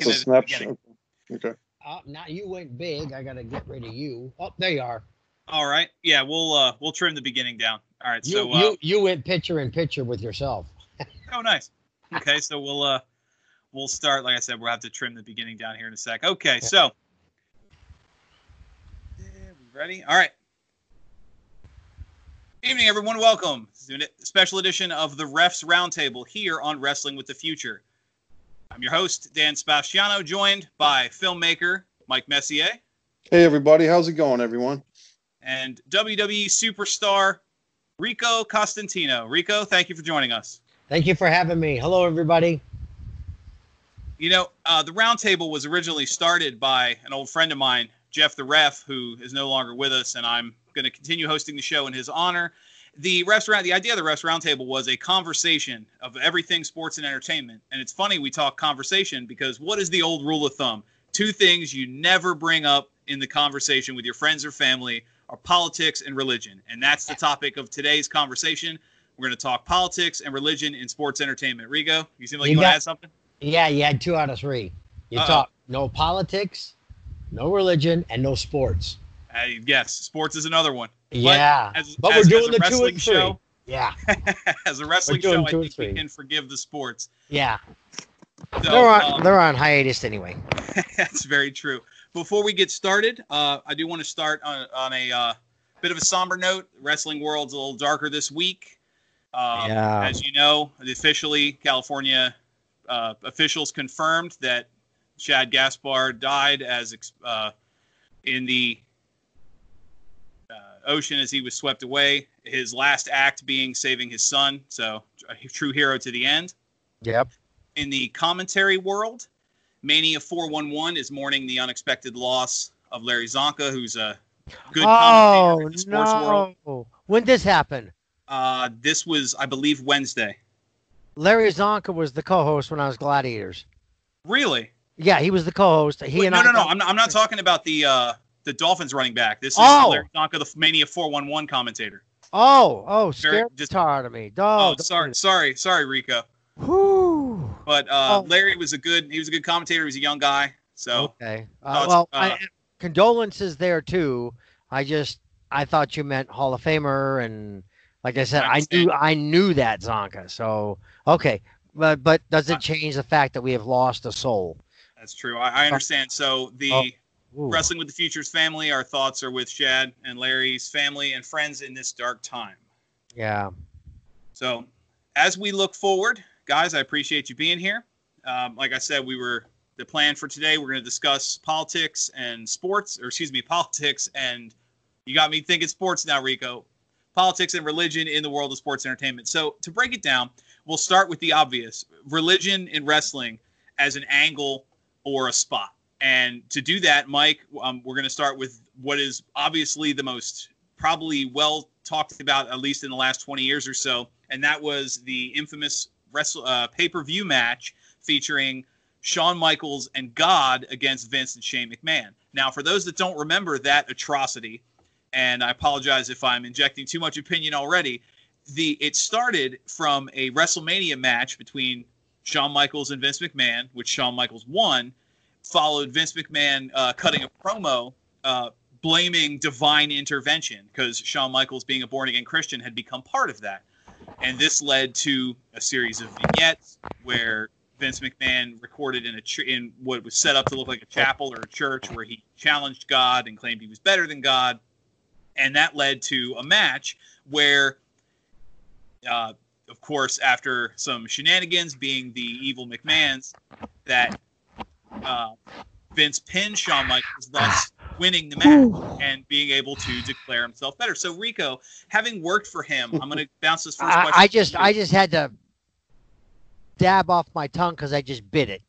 I That's a edit the beginning. snapshot. Okay. Oh, now you went big. I gotta get rid of you. Oh, there you are. All right. Yeah, we'll uh we'll trim the beginning down. All right. You So uh, you you went picture in picture with yourself. oh nice. Okay, so we'll uh we'll start like I said, we'll have to trim the beginning down here in a sec. Okay, so Yeah, we ready? All right. Evening, everyone. Welcome to a special edition of the Refs Roundtable here on Wrestling with the Future. I'm your host, Dan Sebastiano, joined by filmmaker Mike Messier Hey everybody, how's it going, everyone? and WWE superstar Rico Costantino. Rico, thank you for joining us. Thank you for having me. Hello, everybody. You know, uh, the roundtable was originally started by an old friend of mine, Jeff the Ref, who is no longer with us, and I'm going to continue hosting the show in his honor. The round, the idea of the refs roundtable was a conversation of everything sports and entertainment. And it's funny we talk conversation because what is the old rule of thumb? Two things you never bring up in the conversation with your friends or family are politics and religion. And that's the topic of today's conversation. We're going to talk politics and religion in sports entertainment. Rico, you seem like you, You want to add something? Yeah, you had two out of three. You Uh-oh. talk no politics, no religion, and no sports. Uh, yes, sports is another one. Yeah, as- but as- we're doing the two and three. show- Yeah, As a wrestling show, I think we can forgive the sports. yeah. So, they're on um, they're on hiatus anyway. that's very true. Before we get started, uh, I do want to start on, on a uh, bit of a somber note. Wrestling world's a little darker this week. Um, Yeah. As you know, officially, California uh, officials confirmed that Shad Gaspard died as ex- uh, in the ocean as he was swept away. His last act being saving his son. So, a true hero to the end Yep. in the commentary world, Mania 411 is mourning the unexpected loss of Larry Csonka, who's a good Oh commentator in the sports world. no! When did this happened? Uh, this was, I believe, Wednesday. Larry Csonka was the co-host when I was Gladiators. Really? Yeah, he was the co-host. He Wait, and no, I no, no. I'm not, I'm not talking about the uh, the Dolphins running back. This is Oh. Larry Csonka, the Mania 411 commentator. Oh, oh, scared the just- tar out of me. Oh, Oh, sorry, sorry, sorry, Rico. Whew. But uh, Oh. Larry was a good, he was a good commentator. He was a young guy. So Okay. Oh, Uh, well, uh, I, condolences there too. I just I thought you meant Hall of Famer, and like I said, I I knew I knew that Csonka. So okay, but but does it change the fact that we have lost a soul? that's true. I, I understand. So the. Oh. Ooh. Wrestling with the Futures family, our thoughts are with Shad and Larry's family and friends in this dark time. Yeah. So, as we look forward, guys, I appreciate you being here. Um, like I said, we were the plan for today. We're going to discuss politics and sports, or excuse me, politics and you got me thinking sports now, Rico. Politics and religion in the world of sports entertainment. So, to break it down, we'll start with the obvious religion in wrestling as an angle or a spot. And to do that, Mike, um, we're going to start with what is obviously the most probably well talked about, at least in the last 20 years or so. And that was the infamous wrestle, uh, pay per view match featuring Shawn Michaels and God against Vince and Shane McMahon. Now, for those that don't remember that atrocity, and I apologize if I'm injecting too much opinion already, the it started from a WrestleMania match between Shawn Michaels and Vince McMahon, which Shawn Michaels won, followed Vince McMahon uh, cutting a promo uh, blaming divine intervention because Shawn Michaels, being a born again Christian, had become part of that. And this led to a series of vignettes where Vince McMahon recorded in a in what was set up to look like a chapel or a church where he challenged God and claimed he was better than God. And that led to a match where, uh, of course, after some shenanigans, being the evil McMahons, that uh, Vince pinned Shawn Michaels, thus winning the match and being able to declare himself better. So Rico, having worked for him, I'm going to bounce this first question. I just. I just had to dab off my tongue because I just bit it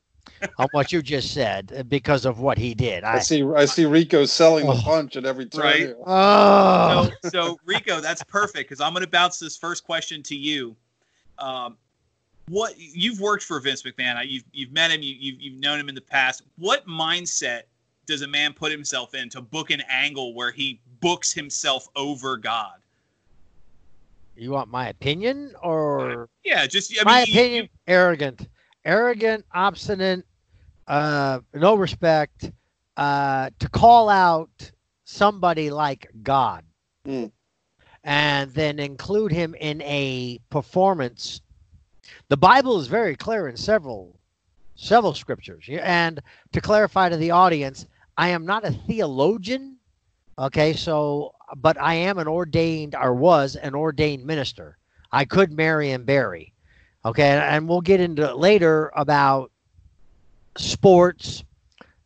on what you just said uh, because of what he did. I I, see. I see Rico selling the Oh. punch at every turn. Right. oh, so, so Rico, that's perfect because I'm going to bounce this first question to you. Um, what you've worked for Vince McMahon, you've you've met him, you, you've you've known him in the past. What mindset does a man put himself in to book an angle where he books himself over God? you want my opinion or Yeah, just I my mean, you- opinion? arrogant, arrogant, obstinate, uh, no respect, uh, to call out somebody like God, Mm. and then include him in a performance. The Bible is very clear in several several scriptures. And to clarify to the audience, I am not a theologian. Okay, so but I am an ordained or was an ordained minister. I could marry and bury. Okay, and, we'll get into it later about sports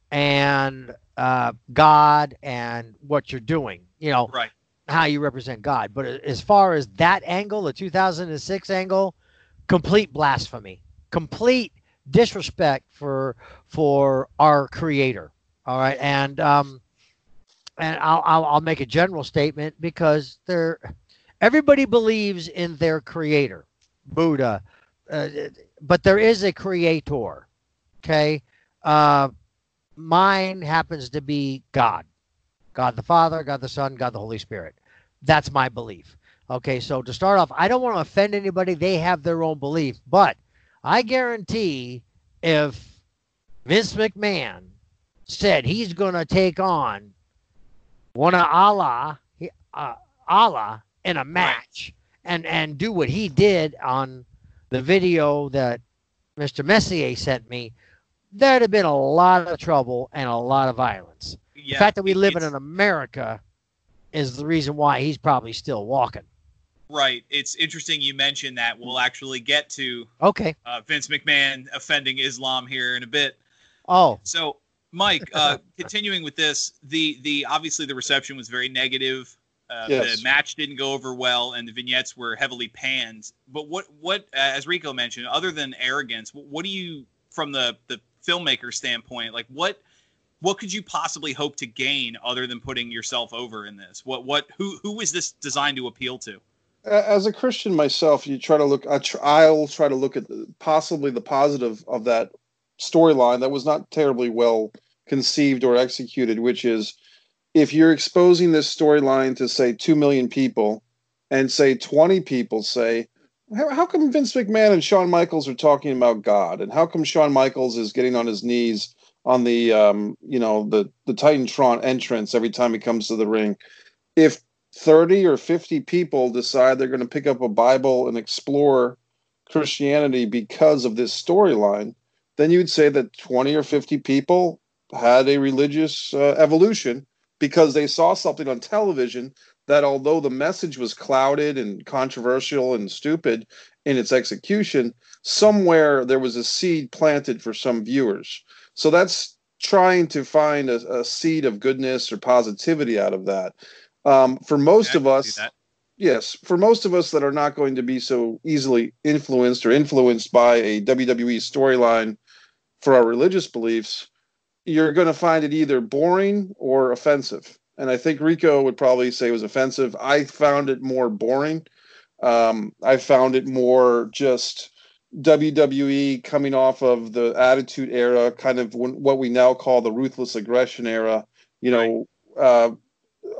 and uh, God and what you're doing. You know, Right. how you represent God. But as far as that angle, the 2006 angle, complete blasphemy, complete disrespect for for our Creator. All right, and um, and I'll I'll, I'll make a general statement because they're everybody believes in their Creator, Buddha, uh, but there is a Creator. Okay, uh, mine happens to be God. God the Father, God the Son, God the Holy Spirit. That's my belief. Okay, so to start off, I don't want to offend anybody. They have their own belief, but I guarantee if Vince McMahon said he's going to take on one of Allah, uh, Allah in a match and and do what he did on the video that Mr. Messier sent me, there'd have been a lot of trouble and a lot of violence. Yeah. the fact that we live in an America is the reason why he's probably still walking. Right. It's interesting you mentioned that. We'll actually get to Okay. uh, Vince McMahon offending Islam here in a bit. Oh, So, Mike, uh, continuing with this, the the obviously the reception was very negative. Uh, Yes. The match didn't go over well, and the vignettes were heavily panned. But what what uh, as Rico mentioned, other than arrogance, what do you from the the filmmaker standpoint, like what what could you possibly hope to gain other than putting yourself over in this? What what who who is this designed to appeal to? As a Christian myself, you try to look. I tr- I'll try to look at the, possibly the positive of that storyline that was not terribly well conceived or executed, which is if you're exposing this storyline to say two million people, and say twenty people say, how, how come Vince McMahon and Shawn Michaels are talking about God, and how come Shawn Michaels is getting on his knees on the um, you know the the Titantron entrance every time he comes to the ring? If 30 or 50 people decide they're going to pick up a Bible and explore Christianity because of this storyline, then you'd say that 20 or 50 people had a religious uh, evolution because they saw something on television that, although the message was clouded and controversial and stupid in its execution, somewhere there was a seed planted for some viewers. So that's trying to find a, a seed of goodness or positivity out of that. Um, for most Yeah, of us, yes, for most of us that are not going to be so easily influenced or influenced by a WWE storyline for our religious beliefs, you're going to find it either boring or offensive. And I think Rico would probably say it was offensive. I found it more boring. Um, I found it more just WWE coming off of the Attitude Era, kind of when, what we now call the Ruthless Aggression Era. You know, uh,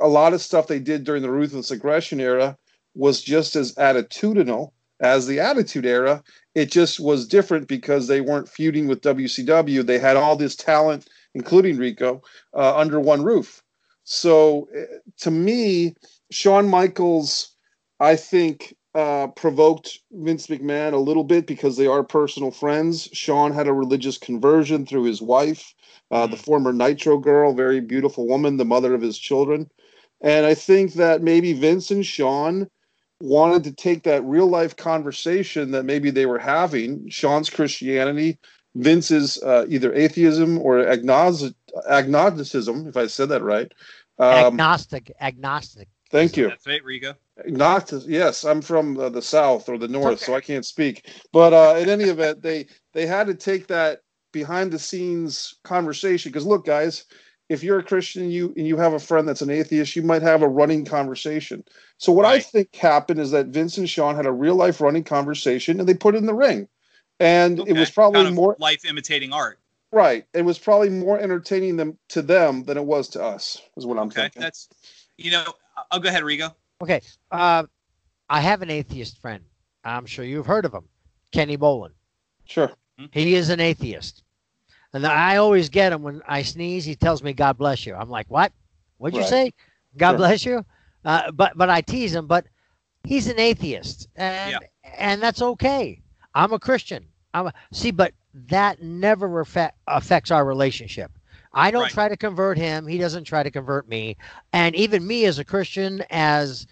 a lot of stuff they did during the Ruthless Aggression Era was just as attitudinal as the Attitude Era. It just was different because they weren't feuding with WCW. They had all this talent, including Rico, uh, under one roof. So eh, to me, Shawn Michaels, I think, uh, provoked Vince McMahon a little bit because they are personal friends. Shawn had a religious conversion through his wife, uh, the former Nitro girl, very beautiful woman, the mother of his children. And I think that maybe Vince and Sean wanted to take that real life conversation that maybe they were having Sean's Christianity, Vince's uh, either atheism or agnos- agnosticism, if I said that right. Um, agnostic, agnostic. thank you. That's it, Rico. Agnostic. Yes, I'm from uh, the south or the north, so. I can't speak. But uh, in any event, they they had to take that behind the scenes conversation because look, guys, if you're a Christian, you and you have a friend that's an atheist, you might have a running conversation. So what I think happened is that Vince and Sean had a real life running conversation, and they put it in the ring, and it was probably Kind of more life imitating art. right. It was probably more entertaining them to them than it was to us. Is what I'm Okay, thinking. that's you know. I'll go ahead, Rico. Okay. Uh, I have an atheist friend. I'm sure you've heard of him, Kenny Bolin. Sure. He is an atheist. And I always get him when I sneeze. He tells me, "God bless you." I'm like, "What? What'd you Right. say? God Yeah. bless you?" Uh, but but I tease him. But he's an atheist, and and that's okay. I'm a Christian. I'm a, see, but that never affect, affects our relationship. I don't Right. try to convert him. He doesn't try to convert me. And even me as a Christian, as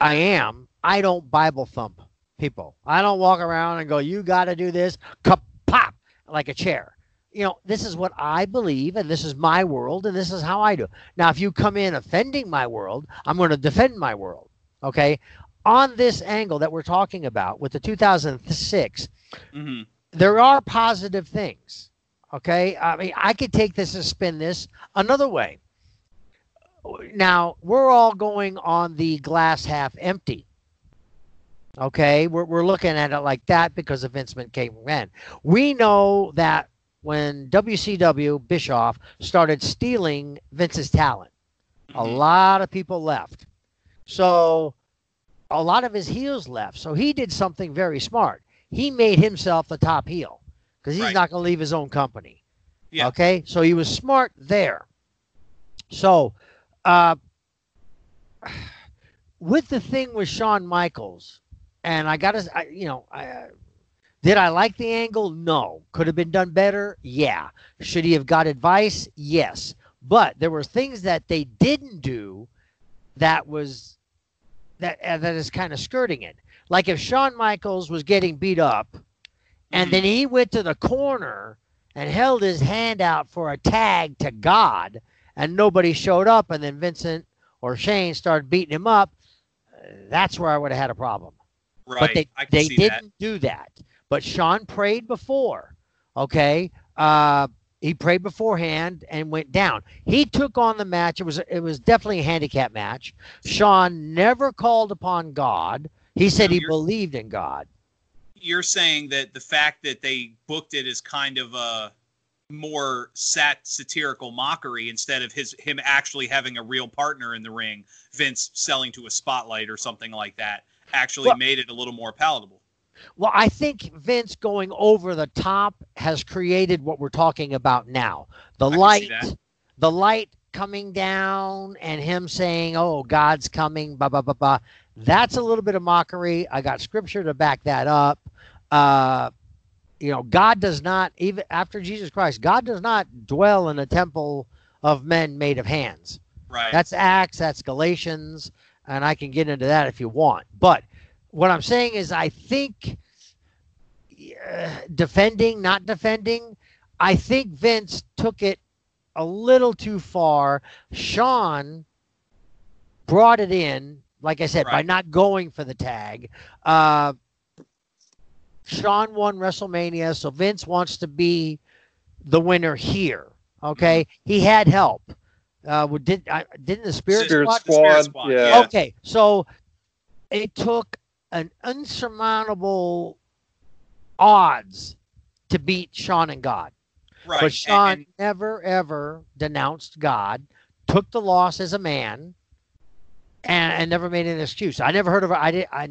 I am, I don't Bible thump people. I don't walk around and go, "You got to do this," pop like a chair. You know, this is what I believe, and this is my world, and this is how I do. Now, if you come in offending my world, I'm going to defend my world. Okay, on this angle that we're talking about with the 2006, hmm there are positive things. Okay. I mean, I could take this and spin this another way. Now, we're all going on the glass half empty. Okay. We're, we're looking at it like that because of Vince McMahon. We know that when WCW Bischoff started stealing Vince's talent, a Mhm. lot of people left. So a lot of his heels left. So he did something very smart. He made himself the top heel because he's Right. not going to leave his own company. Yeah. Okay. So he was smart there. So, uh, with the thing with Shawn Michaels, and I got to, you know, I, uh, did I like the angle? No. Could have been done better? Yeah. Should he have got advice? Yes. But there were things that they didn't do that was that uh, that is kind of skirting it. Like if Shawn Michaels was getting beat up, and Mhm. then he went to the corner and held his hand out for a tag to God, and nobody showed up, and then Vincent or Shane started beating him up. uh, That's where I would have had a problem right. but they they didn't that. do that. But Sean prayed before. Okay, uh, he prayed beforehand and went down. He took on the match. It was it was definitely a handicap match. Sean never called upon God. He said No, he believed in God. You're saying that the fact that they booked it as kind of a more sat satirical mockery instead of his him actually having a real partner in the ring, Vince selling to a spotlight or something like that, actually Well- made it a little more palatable. Well, I think Vince going over the top has created what we're talking about now. The I light, the light coming down, and him saying, "Oh, God's coming." Blah blah blah blah. That's a little bit of mockery. I got scripture to back that up. Uh, you know, God does not even after Jesus Christ, God does not dwell in a temple of men made of hands. Right. That's Acts, that's Galatians, and I can get into that if you want. But what I'm saying is, I think uh, defending, not defending, I think Vince took it a little too far. Sean brought it in, like I said, by not going for the tag. Uh, Sean won WrestleMania, so Vince wants to be the winner here. Okay, he had help. Uh, did I didn't the Spirit, Spirit Squad? The Spirit Squad, Squad, yeah. yeah. Okay, so it took an unsurmountable odds to beat Sean and God. right. But And- Sean and- never ever denounced God, took the loss as a man, and, and never made an excuse. I never heard of I did. I,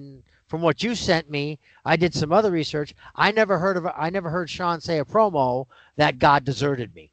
from what you sent me, I did some other research. I never heard of. I never heard Sean say a promo that God deserted me.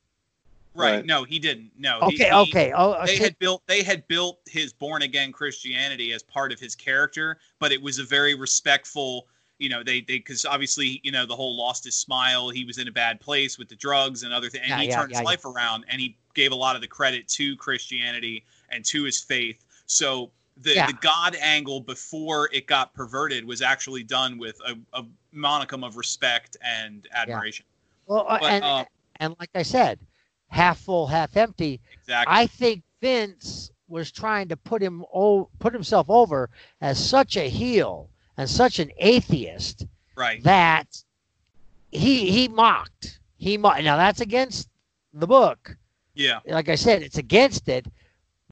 Right. Right. No, he didn't. No. Okay, he- okay. Oh, they had built they had built his born again Christianity as part of his character, but it was a very respectful. You know, they they because obviously you know the whole lost his smile. He was in a bad place with the drugs and other things, and Yeah, he yeah, turned yeah, his yeah. life around, and he gave a lot of the credit to Christianity and to his faith. So the Yeah. the God angle before it got perverted was actually done with a, a monicum of respect and admiration. well, uh, but, and uh, and like I said, half full, half empty. Exactly. I think Vince was trying to put him o- put himself over as such a heel and such an atheist right. that he he mocked. He mo- now that's against the book. Yeah. Like I said, it's against it.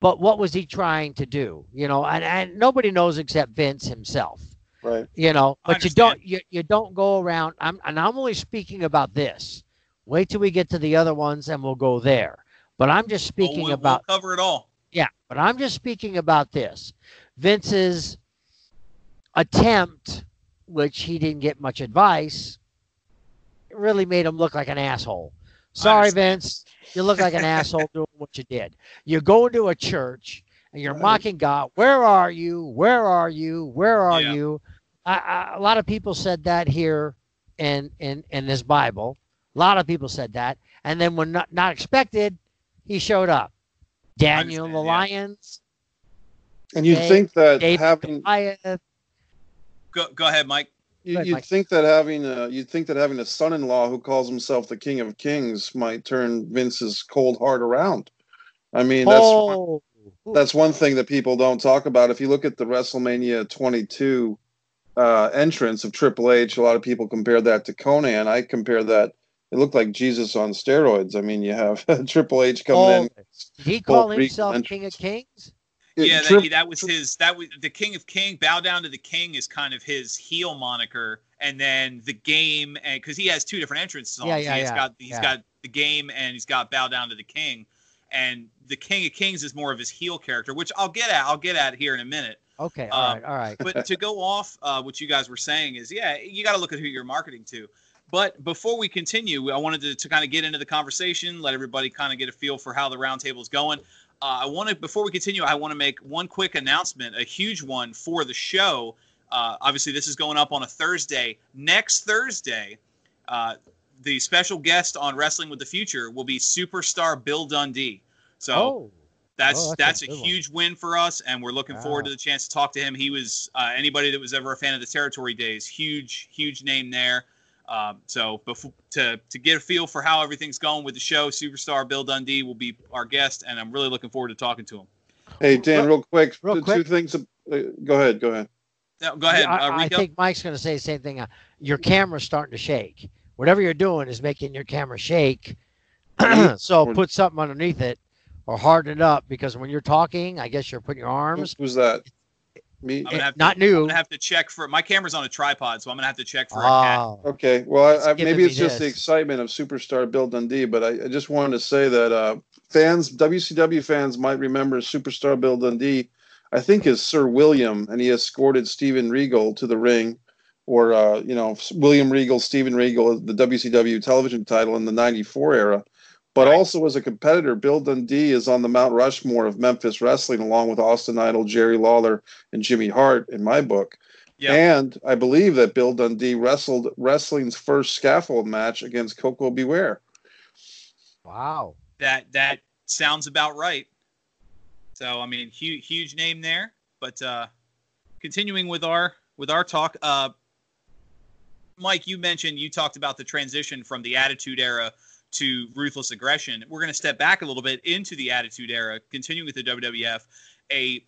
But what was he trying to do? You know, and, and nobody knows except Vince himself. Right. You know, but you don't you, you don't go around. I'm and I'm only speaking about this. Wait till we get to the other ones and we'll go there. But I'm just speaking we'll- about we'll cover it all. yeah, but I'm just speaking about this. Vince's attempt, which he didn't get much advice, really made him look like an asshole. Sorry. Vince. You look like an asshole doing what you did. You go into a church and you're Right. mocking God. Where are you? Where are you? Where are Yeah. you? I, I, a lot of people said that here in in in this Bible. A lot of people said that, and then when not not expected, he showed up. Daniel the understand, yeah. lions, And you'd Dave- think that David having Goliath. Go, go ahead, Mike. you, ahead, you'd Mike. think that having a you'd think that having a son-in-law who calls himself the King of Kings might turn Vince's cold heart around. I mean, that's oh, that's one thing that people don't talk about. If you look at the WrestleMania 22 uh, entrance of Triple H, a lot of people compare that to Conan. I compare that. It looked like Jesus on steroids. I mean, you have Triple H coming oh, in. he call himself entrance. King of Kings? It- yeah, Trip- that, that was his. That was the King of King. Bow down to the King is kind of his heel moniker, and then the game, and because he has two different entrance songs. Yeah, yeah, he's yeah, got he's yeah. got the game, and he's got Bow down to the King, and the King of Kings is more of his heel character, which I'll get at. I'll get at here in a minute. Okay, all Um, right, all right. But to go off uh, what you guys were saying is, yeah, you got to look at who you're marketing to. But before we continue, I wanted to, to kind of get into the conversation, let everybody kind of get a feel for how the roundtable is going. Uh, I want to, before we continue, I want to make one quick announcement, a huge one for the show. Uh, obviously, this is going up on a Thursday. Next Thursday, uh, the special guest on Wrestling with the Future will be superstar Bill Dundee. So oh, that's Oh, that's, that's a a, good one. huge win for us, and we're looking forward to the chance to talk to him. He was uh, anybody that was ever a fan of the Territory Days, huge huge name there. Um, so before, to to get a feel for how everything's going with the show, superstar Bill Dundee will be our guest, and I'm really looking forward to talking to him. Hey Dan, real quick, real quick. two things. Uh, go ahead, go ahead. Now, go ahead, Yeah, I, uh, I think Mike's going to say the same thing. Uh, your camera's starting to shake. Whatever you're doing is making your camera shake. so put something underneath it or harden it up because when you're talking, I guess you're putting your arms. Who's that? Me. I'm gonna have to- not I'm gonna have to check for my camera's on a tripod, so I'm gonna have to check for a cat. Oh, Okay, well, I, I, maybe it's just the excitement of superstar Bill Dundee, but I, I just wanted to say that uh, fans, WCW fans, might remember superstar Bill Dundee. I think is Sir William, and he escorted Steven Regal to the ring, or uh, you know William Regal, Steven Regal, the WCW television title in the '94 era. But Right. also as a competitor, Bill Dundee is on the Mount Rushmore of Memphis wrestling, along with Austin Idol, Jerry Lawler, and Jimmy Hart, in my book. Yeah. And I believe that Bill Dundee wrestled wrestling's first scaffold match against Koko B. Ware. wow. That that sounds about right. So I mean, huge huge name there. But uh, continuing with our with our talk, uh, Mike, you mentioned you talked about the transition from the Attitude Era to Ruthless Aggression. We're going to step back a little bit into the Attitude Era, continuing with the WWF. A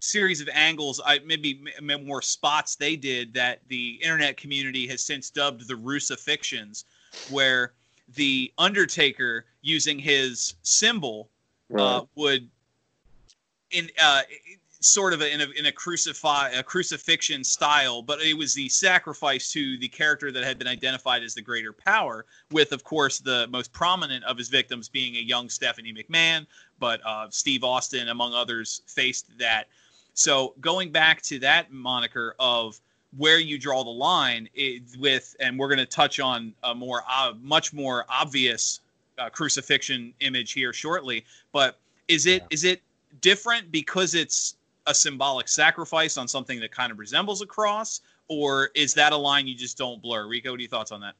series of angles, I maybe more spots they did that the internet community has since dubbed the Russifictions, where the Undertaker using his symbol uh, would in uh, sort of a, in a in a crucify a crucifixion style, but it was the sacrifice to the character that had been identified as the greater power. With of course the most prominent of his victims being a young Stephanie McMahon, but uh, Steve Austin among others faced that. So going back to that moniker of where you draw the line it, with, and we're going to touch on a more uh, much more obvious uh, crucifixion image here shortly. But is it is Yeah. it different because it's a symbolic sacrifice on something that kind of resembles a cross, or is that a line you just don't blur? Rico, what are your thoughts on that?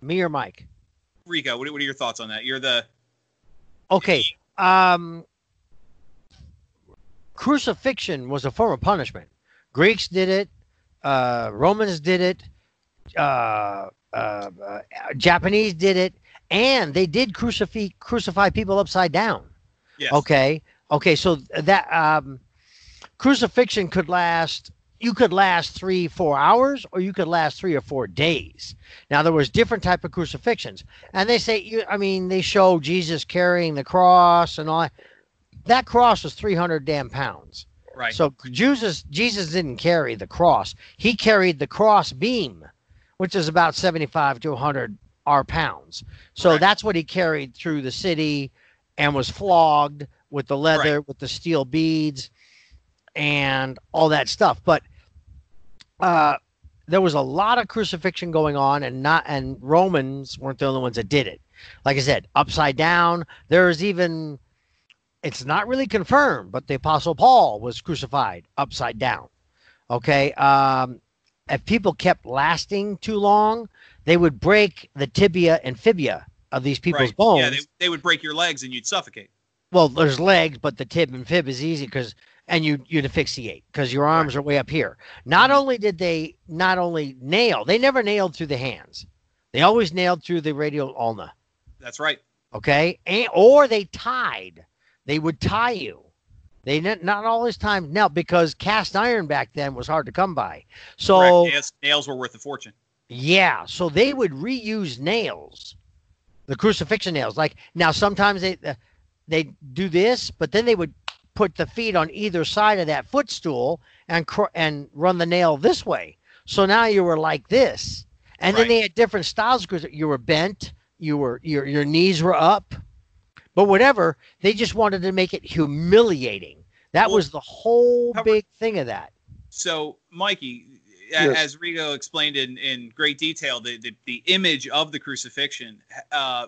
Me or Mike? Rico, what, what are your thoughts on that? You're the Okay. Um, crucifixion was a form of punishment. Greeks did it. Uh, Romans did it. Uh, uh, uh, Japanese did it, and they did crucify crucify people upside down. yes. Okay. Okay. So that um, crucifixion could last. You could last three, four hours, or you could last three or four days. Now there was different type of crucifixions, and they say you. I mean, they show Jesus carrying the cross and all. That, that cross was three hundred damn pounds. Right. So Jesus, Jesus didn't carry the cross. He carried the cross beam, which is about seventy-five to hundred r pounds. So Correct. that's what he carried through the city, and was flogged with the leather, with the steel beads, and all that stuff. But uh, there was a lot of crucifixion going on, and not and Romans weren't the only ones that did it. Like I said, upside down. There's even it's not really confirmed, but the Apostle Paul was crucified upside down. Okay. Um, if people kept lasting too long, they would break the tibia and fibia of these people's right. bones. Yeah, they, they would break your legs and you'd suffocate. Well, there's legs, but the tib and fib is easy because and you you'd asphyxiate because your arms are way up here. Not only did they not only nail, they never nailed through the hands. They always nailed through the radial ulna. That's right. Okay, and or they tied. They would tie you. They not, not all this time now because cast iron back then was hard to come by. So nails were worth a fortune. yeah, so they would reuse nails, the crucifixion nails. Like now, sometimes they uh, they do this, but then they would put the feet on either side of that footstool and cr- and run the nail this way. So now you were like this, and then they had different styles because you were bent, you were your your knees were up, but whatever. They just wanted to make it humiliating. That Well, was the whole cover- big thing of that. So, Mikey, Yes. as Rico explained in, in great detail, the, the, the image of the crucifixion, uh,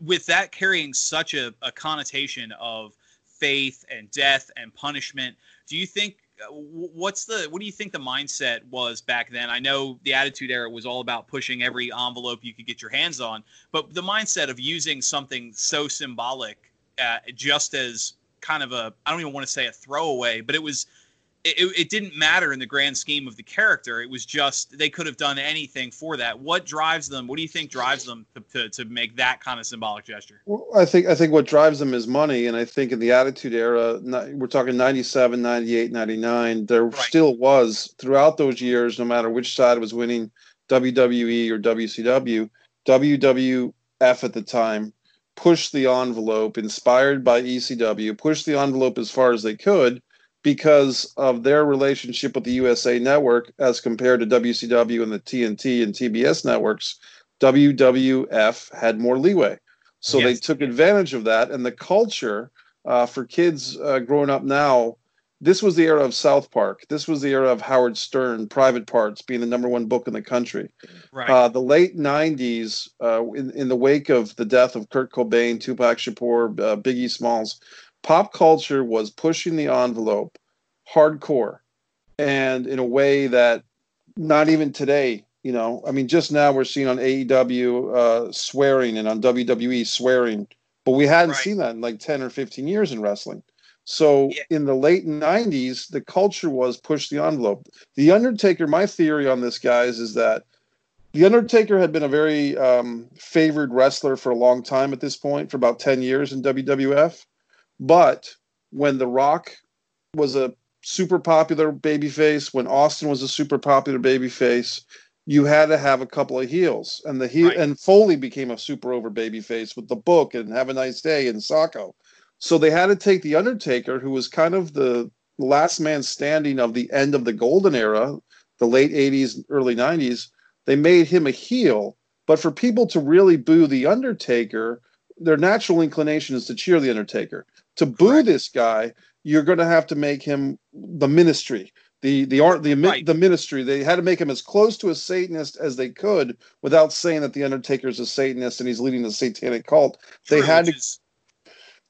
with that carrying such a, a connotation of faith and death and punishment, do you think uh, what's the what do you think the mindset was back then? I know the Attitude Era was all about pushing every envelope you could get your hands on, but the mindset of using something so symbolic uh, just as kind of a I don't even want to say a throwaway, but it was it, it- didn't matter in the grand scheme of the character. It was just they could have done anything for that. What drives them? What do you think drives them to, to, to make that kind of symbolic gesture? Well, I think I think what drives them is money, and I think in the Attitude Era, we're talking 97, 98, 99, there Right. still was throughout those years, no matter which side was winning, WWE or WCW, WWF at the time pushed the envelope, inspired by ECW, pushed the envelope as far as they could because of their relationship with the USA Network as compared to WCW and the TNT and TBS networks. WWF had more leeway. So they took advantage of that. And the culture uh, for kids uh, growing up now, this was the era of South Park. This was the era of Howard Stern, Private Parts being the number one book in the country. Right. Uh, the late 90s, uh, in, in the wake of the death of Kurt Cobain, Tupac Shakur, uh, Biggie Smalls, pop culture was pushing the envelope hardcore and in a way that not even today, you know, I mean, just now we're seeing on AEW uh, swearing and on WWE swearing, but we hadn't Right. seen that in like 10 or 15 years in wrestling. So Yeah. in the late 90s, the culture was push the envelope. The Undertaker, my theory on this, guys, is that the Undertaker had been a very um, favored wrestler for a long time at this point, for about 10 years in WWF. But when The Rock was a super popular babyface, when Austin was a super popular babyface, you had to have a couple of heels. And the heel Right. and Foley became a super over babyface with the book and Have a Nice Day and Socko. So they had to take the Undertaker, who was kind of the last man standing of the end of the golden era, the late 80s, early 90s. They made him a heel. But for people to really boo the Undertaker, their natural inclination is to cheer the Undertaker. To boo Correct. this guy, you're going to have to make him the ministry, the the art, the Right. the ministry. They had to make him as close to a Satanist as they could without saying that the Undertaker is a Satanist and he's leading a satanic cult. They had which to is-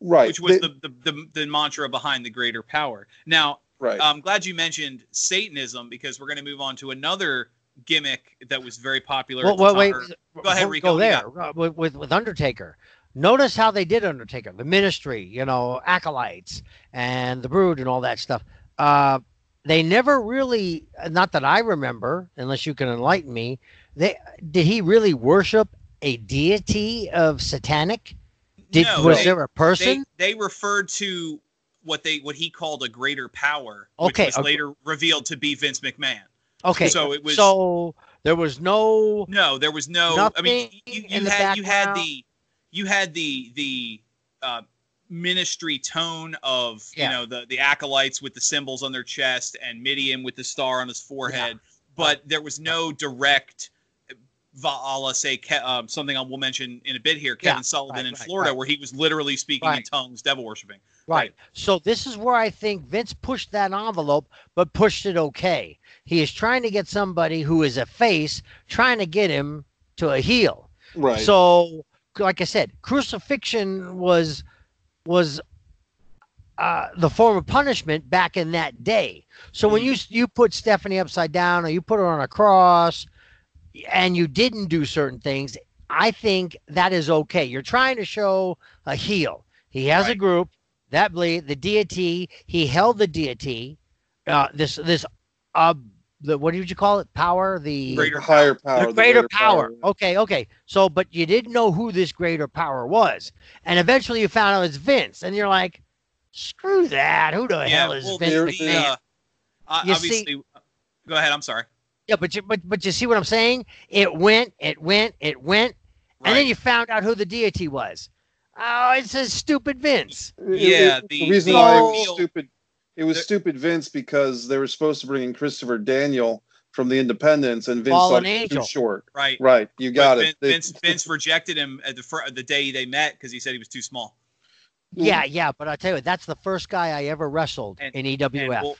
right, which was they- the, the, the, the mantra behind the greater power. Now, right. I'm glad you mentioned Satanism because we're going to move on to another gimmick that was very popular. Well, at the well, time, wait. Go ahead, Rico, Go what do you there with, with with Undertaker. Notice how they did Undertaker, the Ministry, you know, acolytes, and the Brood, and all that stuff. Uh, they never really, not that I remember, unless you can enlighten me. They did he really worship a deity of satanic? Did No, was they- there a person? they referred to what they what he called a greater power, Okay, which was okay. later revealed to be Vince McMahon. okay, so it was- so there was no No, there was no. I mean, you, in you the had you had the you had the the uh, ministry tone of Yeah. you know the the acolytes with the symbols on their chest and Mideon with the star on his forehead, but there was no direct Vala say Ke- um, something I will mention in a bit here. Kevin Yeah, Sullivan right, in right, Florida, right. where he was literally speaking in tongues, devil worshiping. Right. Right. So this is where I think Vince pushed that envelope, but pushed it okay. He is trying to get somebody who is a face, trying to get him to a heel. Right. So, like I said, crucifixion was was uh, the form of punishment back in that day. So when you you put Stephanie upside down or you put her on a cross, and you didn't do certain things, I think that is okay. You're trying to show a heel. He has a group that believe the deity. He held the deity. Uh, this this uh the what did you call it? Power the Greater higher power. the greater, power. Okay, okay. So, but you didn't know who this greater power was, and eventually you found out it's Vince, and you're like, screw that. Who the Yeah, hell is well, Vince there- the, McMahon? uh, You see- obviously. go ahead. I'm sorry. yeah, but you but but you see what I'm saying? It went, it went, it went, and then you found out who the deity was. Oh, it's a stupid Vince. Yeah, the, the- reason the why it was stupid, it was the- stupid Vince because they were supposed to bring in Christopher Daniel from the Independents, and Vince Fallen thought was Angel. too short. Right. Right, you got But it. Vin- They- Vince, Vince rejected him at the fir- the day they met because he said he was too small. Mm. Yeah, yeah, but I tell you, that's the first guy I ever wrestled And- in And, EWF. well,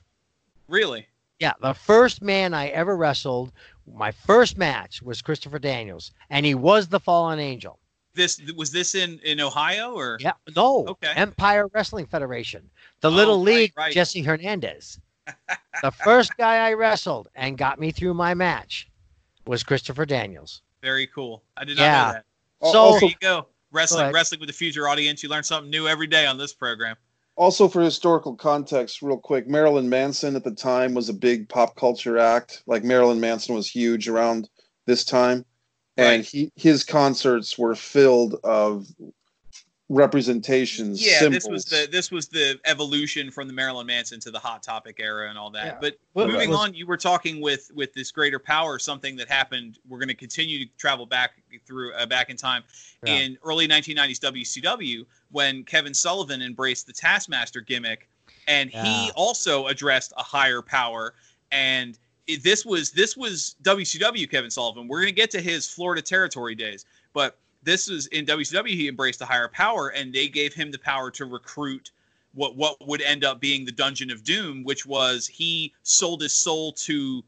really? Yeah, the first man I ever wrestled, my first match was Christopher Daniels, and he was the fallen angel. This was this in in Ohio or? Yeah, no, Okay. Empire Wrestling Federation, the Oh, Little right, League, right. Jesse Hernandez. the first guy I wrestled and got me through my match was Christopher Daniels. Very cool. I did not Yeah. know that. Al- So- also, There you go. Wrestling, ahead. wrestling with the future audience. You learn something new every day on this program. also for historical context, real quick, Marilyn Manson at the time was a big pop culture act. Like Marilyn Manson was huge around this time, and Right. he his concerts were filled of representations. Yeah, this was the this was the evolution from the Marilyn Manson to the Hot Topic era and all that. Yeah. But Well, moving was- on, you were talking with with this greater power, something that happened. We're going to continue to travel back through uh, back in time Yeah. in early 1990s WCW when Kevin Sullivan embraced the Taskmaster gimmick, and Yeah. he also addressed a higher power. And it- this was this was WCW Kevin Sullivan. We're going to get to his Florida territory days, but this was in WCW. He embraced a higher power, and they gave him the power to recruit what what would end up being the Dungeon of Doom, which was he sold his soul to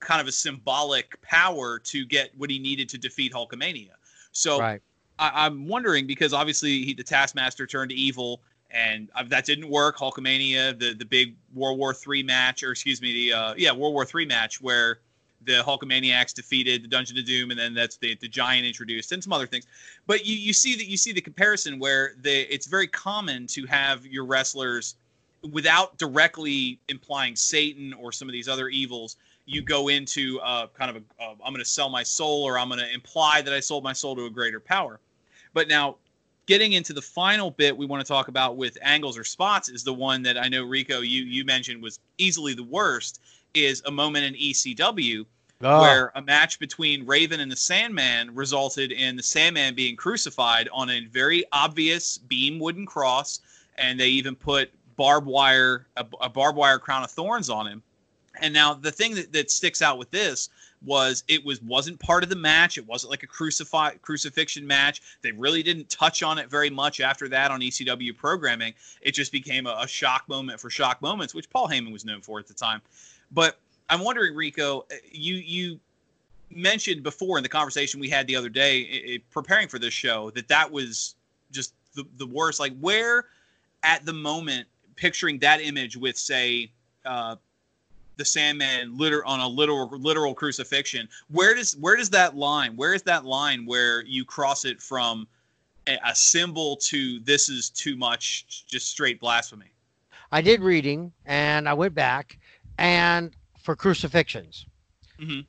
kind of a symbolic power to get what he needed to defeat Hulkamania. So right. I, I'm wondering because obviously he, the Taskmaster turned evil, and that didn't work. Hulkamania, the the big World War Three match, or excuse me, the uh, yeah World War Three match where the Hulkamaniacs defeated the Dungeon of Doom, and then that's the the Giant introduced, and some other things. But you you see that you see the comparison where the it's very common to have your wrestlers without directly implying Satan or some of these other evils. You go into uh, kind of a uh, I'm going to sell my soul, or I'm going to imply that I sold my soul to a greater power. But now, getting into the final bit we want to talk about with angles or spots is the one that I know Rico you you mentioned was easily the worst. Is a moment in ECW Oh, ah. where a match between Raven and the Sandman resulted in the Sandman being crucified on a very obvious beam wooden cross, and they even put barbed wire a, a barbed wire crown of thorns on him. And now the thing that, that sticks out with this was it was wasn't part of the match. It wasn't like a crucify crucifixion match. They really didn't touch on it very much after that on ECW programming. It just became a, a shock moment for shock moments, which Paul Heyman was known for at the time. But I'm wondering, Rico, uh, you you mentioned before in the conversation we had the other day, i- i- preparing for this show, that that was just the, the worst. Like, where at the moment, picturing that image with, say, uh, the Sandman liter- on a literal literal crucifixion, where does where does that line? Where is that line where you cross it from a, a symbol to this is too much, just straight blasphemy? I did reading, and I went back, and for crucifixions. Mhm.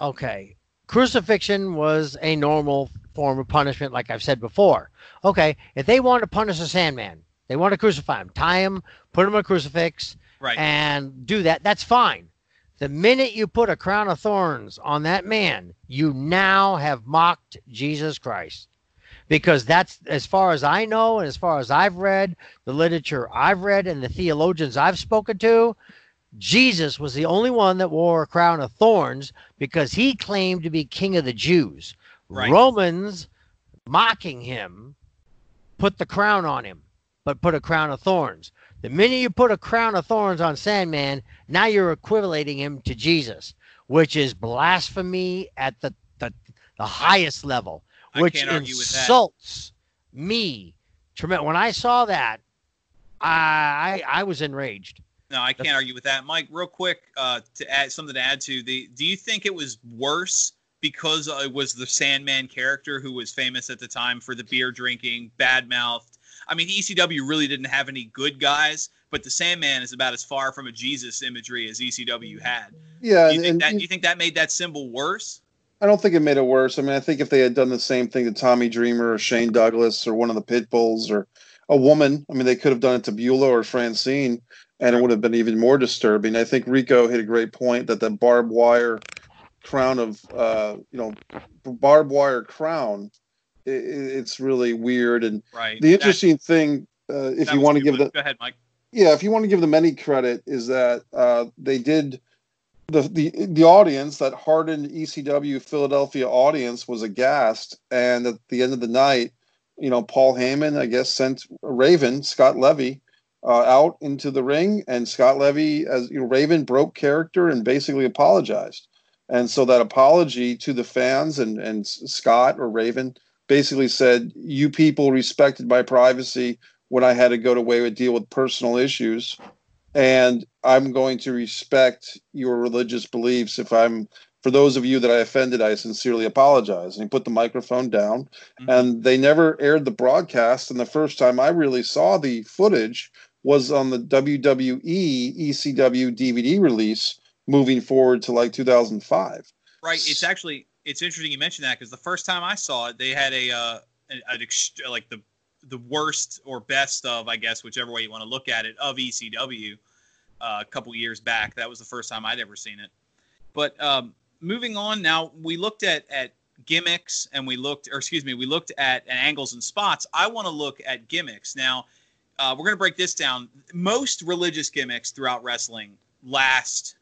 Okay, crucifixion was a normal form of punishment, like I've said before. Okay, if they want to punish a Sandman, they want to crucify him, tie him, put him on a crucifix, Right. and do that. That's fine. The minute you put a crown of thorns on that man, you now have mocked Jesus Christ. Because that's as far as I know, and as far as I've read, the literature I've read, and the theologians I've spoken to, Jesus was the only one that wore a crown of thorns because he claimed to be king of the Jews. Right. Romans, mocking him, put the crown on him, but put a crown of thorns. The minute you put a crown of thorns on Sandman, now you're equivalating him to Jesus, which is blasphemy at the, the, the highest level, which can't argue with that. insults me. When I saw that, I, I I was enraged. No, I can't argue with that, Mike. Real quick, uh, to add something to add to the. Do you think it was worse because it was the Sandman character who was famous at the time for the beer drinking, bad mouthed? I mean, ECW really didn't have any good guys, but the Sandman is about as far from a Jesus imagery as ECW had. Yeah, Do you think and that? Do you think that made that symbol worse? I don't think it made it worse. I mean, I think if they had done the same thing to Tommy Dreamer or Shane Douglas or one of the Pitbulls or a woman, I mean, they could have done it to Beulah or Francine, and it would have been even more disturbing. I think Rico hit a great point that the barbed wire crown of, uh, you know, barbed wire crown, i i- it's really weird. And Right. the That- interesting thing, uh, if you want to give one. the Go ahead, Mike. yeah, if you want to give them any credit, is that uh, they did the the the audience, that hardened ECW Philadelphia audience, was aghast, and at the end of the night, you know, Paul Heyman, I guess, sent Raven Scott Levy uh, out into the ring, and Scott Levy, as you know, Raven broke character and basically apologized, and so that apology to the fans and and Scott or Raven basically said, "You people respected my privacy." when I had to go to way deal with personal issues. And I'm going to respect your religious beliefs. If I'm, for those of you that I offended, I sincerely apologize. And he put the microphone down. Mhm. And they never aired the broadcast. And the first time I really saw the footage was on the WWE ECW DVD release moving forward to like 2005. Right. It's actually it's interesting you mentioned that because the first time I saw it, they had a uh, an, an ex- like the the worst or best of I guess whichever way you want to look at it of ECW uh, a couple years back. That was the first time I'd ever seen it. But um, moving on now, we looked at at gimmicks and we looked or excuse me, we looked at, at angles and spots. I want to look at gimmicks now. Uh, we're going to break this down. Most religious gimmicks throughout wrestling last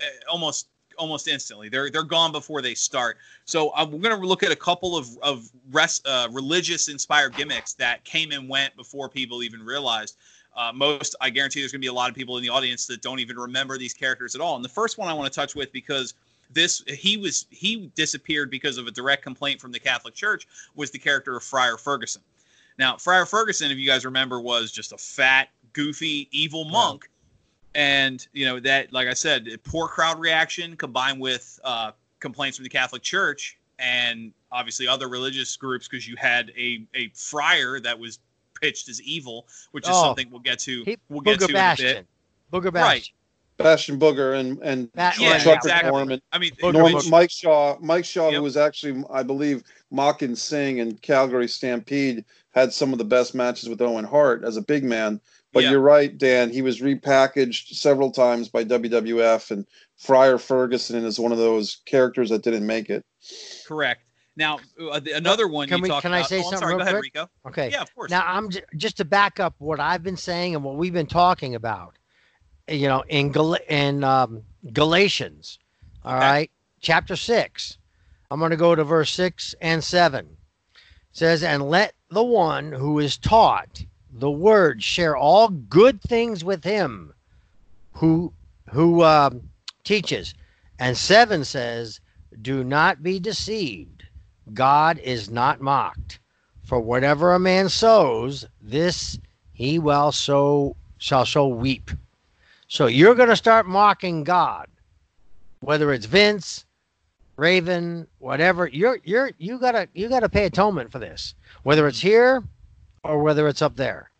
uh, almost almost instantly. They're they're gone before they start. So we're going to look at a couple of of uh, religious inspired gimmicks that came and went before people even realized. Uh, most, I guarantee, there's going to be a lot of people in the audience that don't even remember these characters at all. And the first one I want to touch with because this he was he disappeared because of a direct complaint from the Catholic Church was the character of Friar Ferguson. Now, Friar Ferguson, if you guys remember, was just a fat, goofy, evil monk and you know that like i said poor crowd reaction combined with uh, complaints from the catholic church and obviously other religious groups because you had a, a friar that was pitched as evil which is Oh. something we'll get to He, we'll get Booger to Bastion. in a bit Booger bastion Right. Bastion. Bastion Booger and and That- Yeah, Chuck exactly. McCormick. i mean Booger Norm- Bastion. Mike Shaw, Mike Shaw, Yep. who was actually, I believe, Makhan Singh and Calgary Stampede had some of the best matches with Owen Hart as a big man. But Yeah. you're right, Dan. He was repackaged several times by WWF, and Friar Ferguson is one of those characters that didn't make it. correct now uh, the- another one Can you we- talked can I about say oh, something sorry real go ahead quick? rico Okay. yeah of course Now I'm j- just to back up what I've been saying and what we've been talking about. You know, in Gal- in um, Galatians, all right, Okay. chapter six. I'm going to go to verse six and seven. It says, "And let the one who is taught the word share all good things with him, who who um, teaches." And seven says, "Do not be deceived. God is not mocked." For whatever a man sows, this he will sow shall so weep. So you're going to start mocking God, whether it's Vince, Raven, whatever. You're you're you gotta you gotta pay atonement for this, whether it's here or whether it's up there.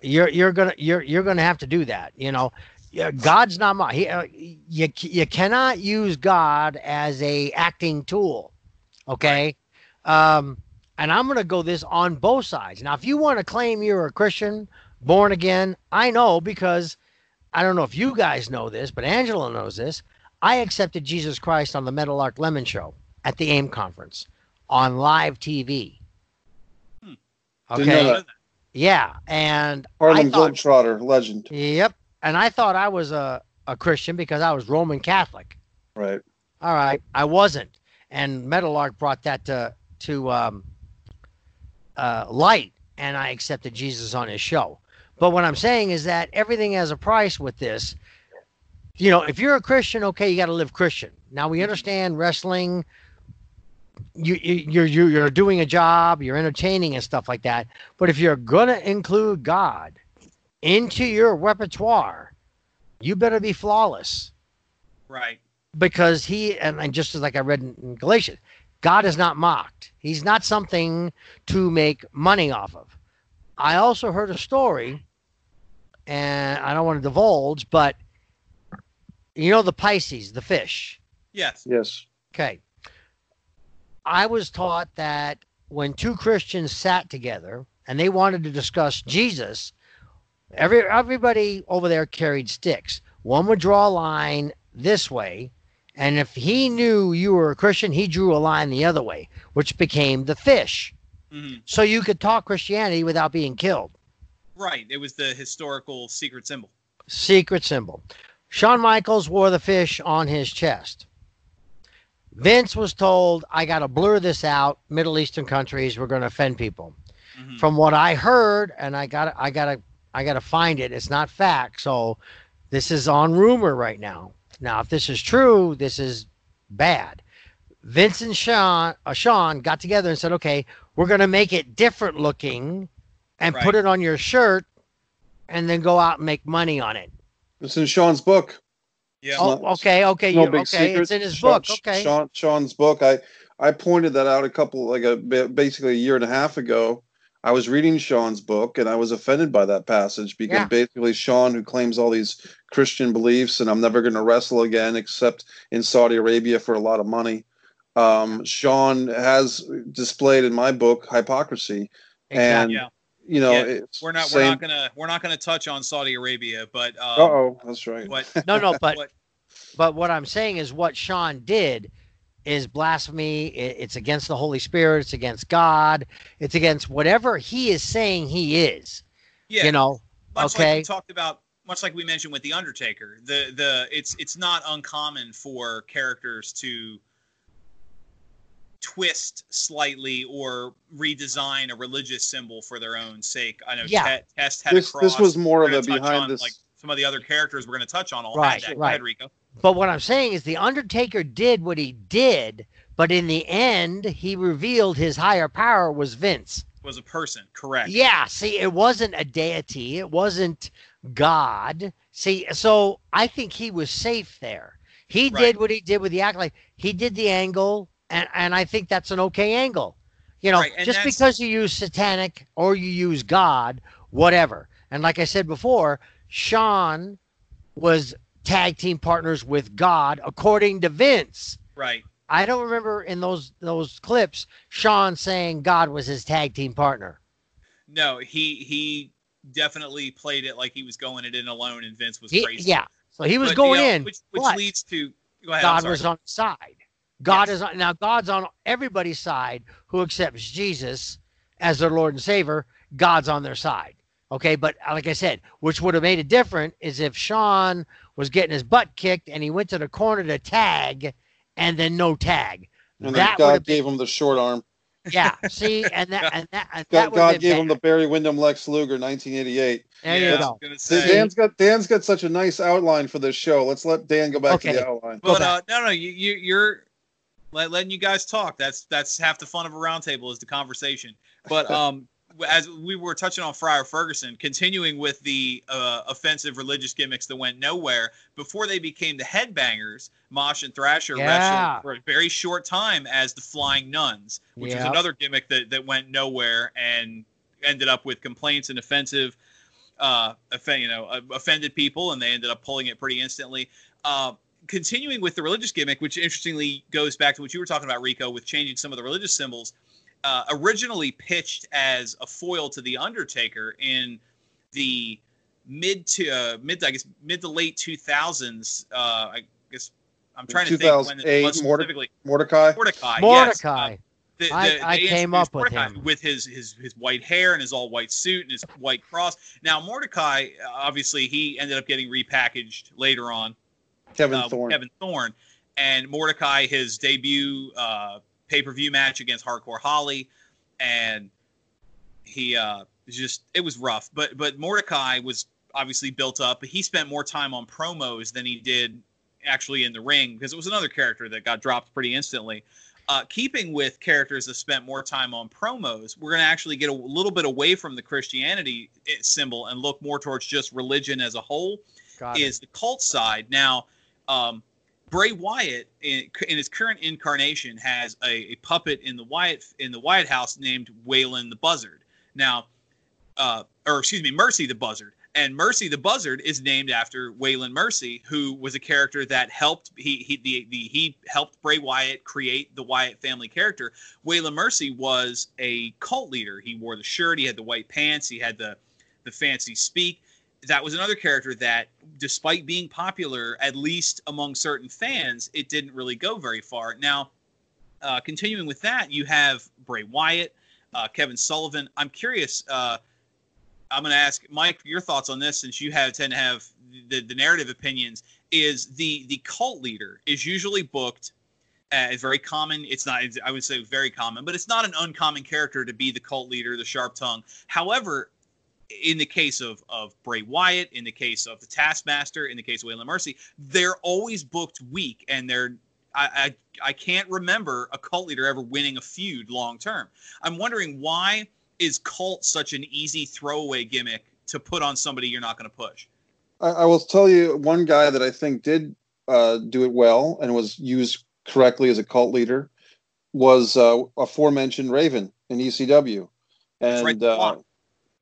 You're you're gonna you're you're gonna have to do that. You know, God's not mocked. He, uh, you you cannot use God as a acting tool. Okay. Um, and I'm going to go this on both sides. Now, if you want to claim you're a Christian, born again, I know because I don't know if you guys know this, but Angela knows this. I accepted Jesus Christ on the Meadowlark Lemon Show at the AIM conference on live TV. Hmm. Didn't know Okay. Yeah. And I Harlem thought, Globetrotter legend. Yep. and I thought I was a, a Christian because I was Roman Catholic. Right. All right, I wasn't, and Meadowlark brought that to to um, uh, light, and I accepted Jesus on his show. But what I'm saying is that everything has a price with this. You know, if you're a Christian, okay, you got to live Christian. Now we understand wrestling. You, you you're you're you're doing a job, you're entertaining and stuff like that. But if you're gonna include God into your repertoire, you better be flawless Right. because he and, and just as like I read in, in Galatians, God is not mocked. He's not something to make money off of. I also heard a story, and I don't want to divulge, but you know the Pisces, the fish. Yes. Yes. Okay. I was taught that when two Christians sat together and they wanted to discuss Jesus, every everybody over there carried sticks. One would draw a line this way, and if he knew you were a Christian, he drew a line the other way, which became the fish. hmm So you could talk Christianity without being killed. Right. It was the historical secret symbol. Secret symbol. Shawn Michaels wore the fish on his chest. Vince was told, I got to blur this out. Middle Eastern countries, we're going to offend people. Mhm. From what I heard, and I got to I got to I got to find it. It's not fact. So this is on rumor right now. Now, if this is true, this is bad. Vince and Sean, uh, Sean got together and said, "Okay, we're going to make it different looking and Right. put it on your shirt and then go out and make money on it." It's in Sean's book. Yeah. Oh, okay, okay, No you, big okay. secret. It's in his Sean- book. Okay. Sean, Sean's book. I I pointed that out a couple like a ba- basically a year and a half ago. I was reading Sean's book and I was offended by that passage because Yeah. basically Sean, who claims all these Christian beliefs and I'm never going to wrestle again except in Saudi Arabia for a lot of money. Um, Sean has displayed in my book hypocrisy, and Yeah. You know Yeah, it's We're not. same- We're not gonna. We're not gonna touch on Saudi Arabia, but. Um, Uh-oh, that's right. What? No, no, but What- but what I'm saying is what Sean did is blasphemy. I- It's against the Holy Spirit. It's against God. It's against whatever he is saying he is. Yeah. You know. much like okay. we talked about much like we mentioned with the undertaker the the it's it's not uncommon for characters to twist slightly or redesign a religious symbol for their own sake i know Yeah. Te- test had This a cross this was more of gonna a behind on, this. like some of the other characters we're going to touch on all Right, had that. Go right. ahead, Rico. But what I'm saying is the Undertaker did what he did, but in the end, he revealed his higher power was Vince. was a person correct Yeah, see, it wasn't a deity, it wasn't God. See, so I think he was safe there. He Right. did what he did with the acolyte. He did the angle, and, and I think that's an okay angle. You know, Right, just because you use satanic or you use God, whatever. And like I said before, Sean was tag team partners with God, according to Vince. right I don't remember in those those clips Sean saying God was his tag team partner. no he he definitely played it like he was going it in alone and vince was He- crazy yeah, so he was But, going you know, in. which, which leads to go ahead, God was on his side. God Yes. is on, now God's on everybody's side who accepts Jesus as their Lord and Savior. God's on their side. Okay, but like I said, which would have made it different is if Sean was getting his butt kicked and he went to the corner to tag, and then no tag. and then that would God have been, gave him the short arm. yeah. See, and that and that and God, would have God gave bad. him the Barry Windham Lex Luger 1988. There Yeah, you go. Dan- say- Dan's got Dan's got such a nice outline for this show. Let's let Dan go back to the outline. Go But uh, no, no, you, you you're let, letting you guys talk. That's that's half the fun of a roundtable is the conversation. But um, as we were touching on Friar Ferguson, continuing with the uh, offensive religious gimmicks that went nowhere before they became the headbangers, Mosh and Thrasher Yeah. wrestled for a very short time as the Flying Nuns, which was another gimmick that that went nowhere and ended up with complaints and offensive. Uh, offend, you know, uh, offended people, and they ended up pulling it pretty instantly. Uh, continuing with the religious gimmick, which interestingly goes back to what you were talking about, Rico, with changing some of the religious symbols. Uh, originally pitched as a foil to the Undertaker in the mid to uh, mid, I guess mid to late two thousands. Uh, I guess I'm trying to think when it 2008, was specifically. Mordecai. Mordecai. yes. Mordecai. The, I- the- I came introduced up with Mordecai him. with his, his his white hair and his all white suit and his white cross. Now Mordecai, uh, obviously, he ended up getting repackaged later on. Kevin uh, Thorne. Kevin Thorne, and Mordecai his debut uh, pay per view match against Hardcore Holly, and he uh, just it was rough. But but Mordecai was obviously built up, but he spent more time on promos than he did actually in the ring because it was another character that got dropped pretty instantly. Uh, keeping with characters that spent more time on promos, we're going to actually get a little bit away from the Christianity eh, symbol and look more towards just religion as a whole Got it. is the cult side. Now, um, Bray Wyatt in, in his current incarnation has a, a puppet in the Wyatt in the Wyatt house named Waylon the Buzzard. Now, uh, or excuse me, Mercy the Buzzard. And Mercy the Buzzard is named after Waylon Mercy, who was a character that helped he he the, the he helped Bray Wyatt create the Wyatt family character. Waylon Mercy was a cult leader. He wore the shirt, he had the white pants, he had the the fancy speak that was another character that, despite being popular, at least among certain fans, it didn't really go very far. Now, uh, continuing with that, you have Bray Wyatt, uh, Kevin Sullivan. I'm curious. Uh, I'm going to ask Mike your thoughts on this, since you have tend to have the, the narrative opinions. Is the the cult leader is usually booked as very common. It's not. I would say very common, but it's not an uncommon character to be the cult leader, the sharp tongue. However, in the case of of Bray Wyatt, in the case of the Taskmaster, in the case of Waylon Mercy, they're always booked weak, and they're I, I I can't remember a cult leader ever winning a feud long term. I'm wondering why is cult such an easy throwaway gimmick to put on somebody you're not going to push? I, I will tell you one guy that I think did uh, do it well and was used correctly as a cult leader was uh, aforementioned Raven in ECW, and right, the uh,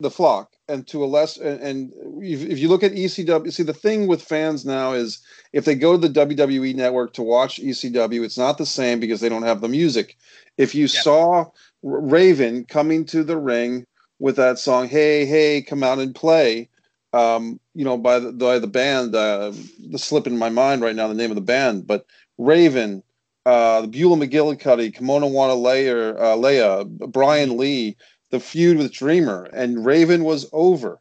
the flock. And to a less, and, and if, if you look at ECW, see the thing with fans now is if they go to the WWE network to watch ECW, it's not the same because they don't have the music. If you Yeah. saw Raven coming to the ring with that song, "Hey, hey, come out and play," um, you know, by the by the band, uh, the slip in my mind right now, the name of the band, but Raven, uh, the Beulah McGillicuddy, Kimona Wanalaya, uh, Leia, Brian Lee, the feud with Dreamer, and Raven was over.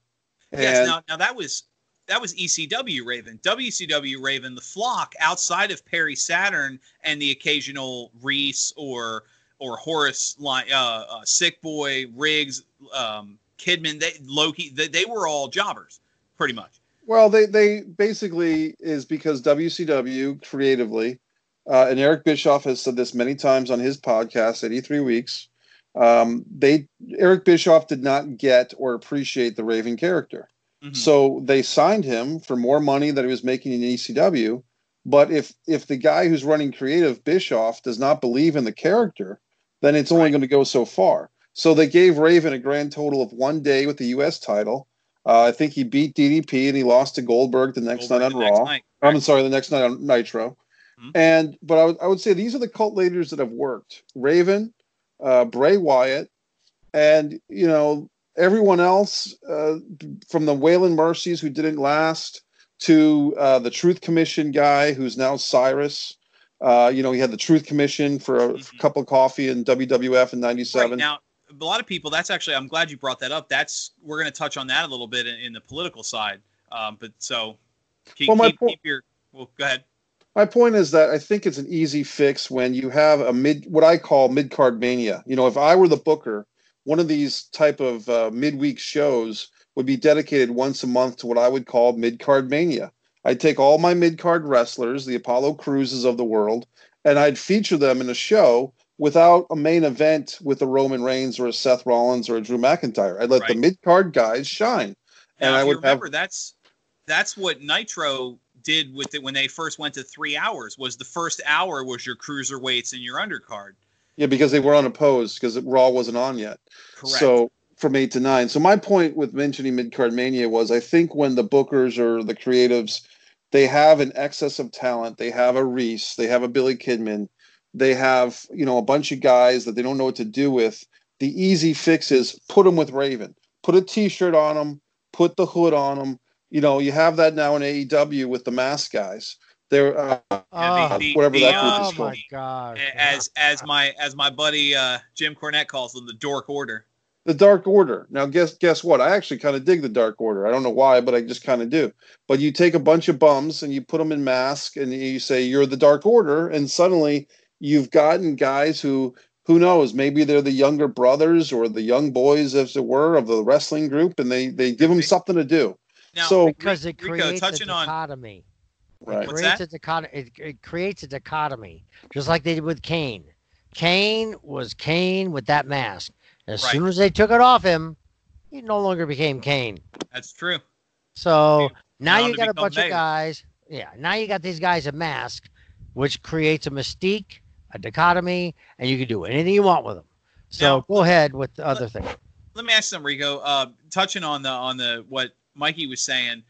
And yes, now now that was that was ECW Raven, WCW Raven, the flock outside of Perry Saturn and the occasional Reese or or Horace, uh, uh, Sick Boy, Riggs, um, Kidman, they, Loki, they, they were all jobbers, pretty much. Well, they they basically is because WCW creatively, uh, and Eric Bischoff has said this many times on his podcast, 83 Weeks. Um, they Eric Bischoff did not get or appreciate the Raven character, Mhm. so they signed him for more money than he was making in ECW. But if if the guy who's running creative Bischoff does not believe in the character, then it's only Right. going to go so far. So they gave Raven a grand total of one day with the U.S. title. Uh, I think he beat DDP and he lost to Goldberg the next Goldberg night on Raw. night, I'm sorry, the next night on Nitro. Mhm. And but I would I would say these are the cult leaders that have worked: Raven, uh, Bray Wyatt, and you know everyone else uh, from the Waylon Mercies who didn't last to uh, the Truth Commission guy who's now Cyrus. Uh, you know, he had the Truth Commission for a, Mhm. cup of coffee in WWF in Right '97. now, a lot of people. That's actually. I'm glad you brought that up. That's we're going to touch on that a little bit in, in the political side. Um, but so keep, Well, keep, po- keep your. Well, go ahead. My point is that I think it's an easy fix when you have a mid, what I call mid card mania. You know, if I were the booker, one of these type of uh, midweek shows would be dedicated once a month to what I would call mid card mania. I'd take all my mid card wrestlers, the Apollo Crewses of the world, and I'd feature them in a show without a main event with a Roman Reigns or a Seth Rollins or a Drew McIntyre. I'd let the Right. mid card guys shine. Now, And I would have- remember that's that's what Nitro did with it when they first went to three hours. Was the first hour was your cruiserweights and your undercard. Yeah, because they were unopposed because Raw wasn't on yet. Correct. So from eight to nine. So my point with mentioning mid card mania was I think when the bookers or the creatives they have an excess of talent, they have a Reese, they have a Billy Kidman, they have you know a bunch of guys that they don't know what to do with. The easy fix is put them with Raven, put a T-shirt on them, put the hood on them. You know you have that now in AEW with the mask guys. They're uh, Oh, the- whatever the, that uh, group oh is called. my gosh. as as my as my buddy uh, Jim Cornette calls them, the Dork Order. the Dark Order. Now, guess guess what? I actually kind of dig the Dark Order. I don't know why, but I just kind of do. But you take a bunch of bums and you put them in masks, and you say you're the Dark Order, and suddenly you've gotten guys who who knows maybe they're the younger brothers or the young boys, as it were, of the wrestling group, and they they give them something to do. Now, So- because it Rico, creates a touching on- dichotomy. Right. It creates a dichotomy. It, it creates a dichotomy, just like they did with Kane. Kane was Kane with that mask. As Right. soon as they took it off him, he no longer became Kane. that's true. So now you got a bunch of guys. Yeah, now you got these guys a mask, which creates a mystique, a dichotomy, and you can do anything you want with them. So Now- go ahead with the other thing. Let me ask some Rico. Uh, touching on the on the what Mikey was saying,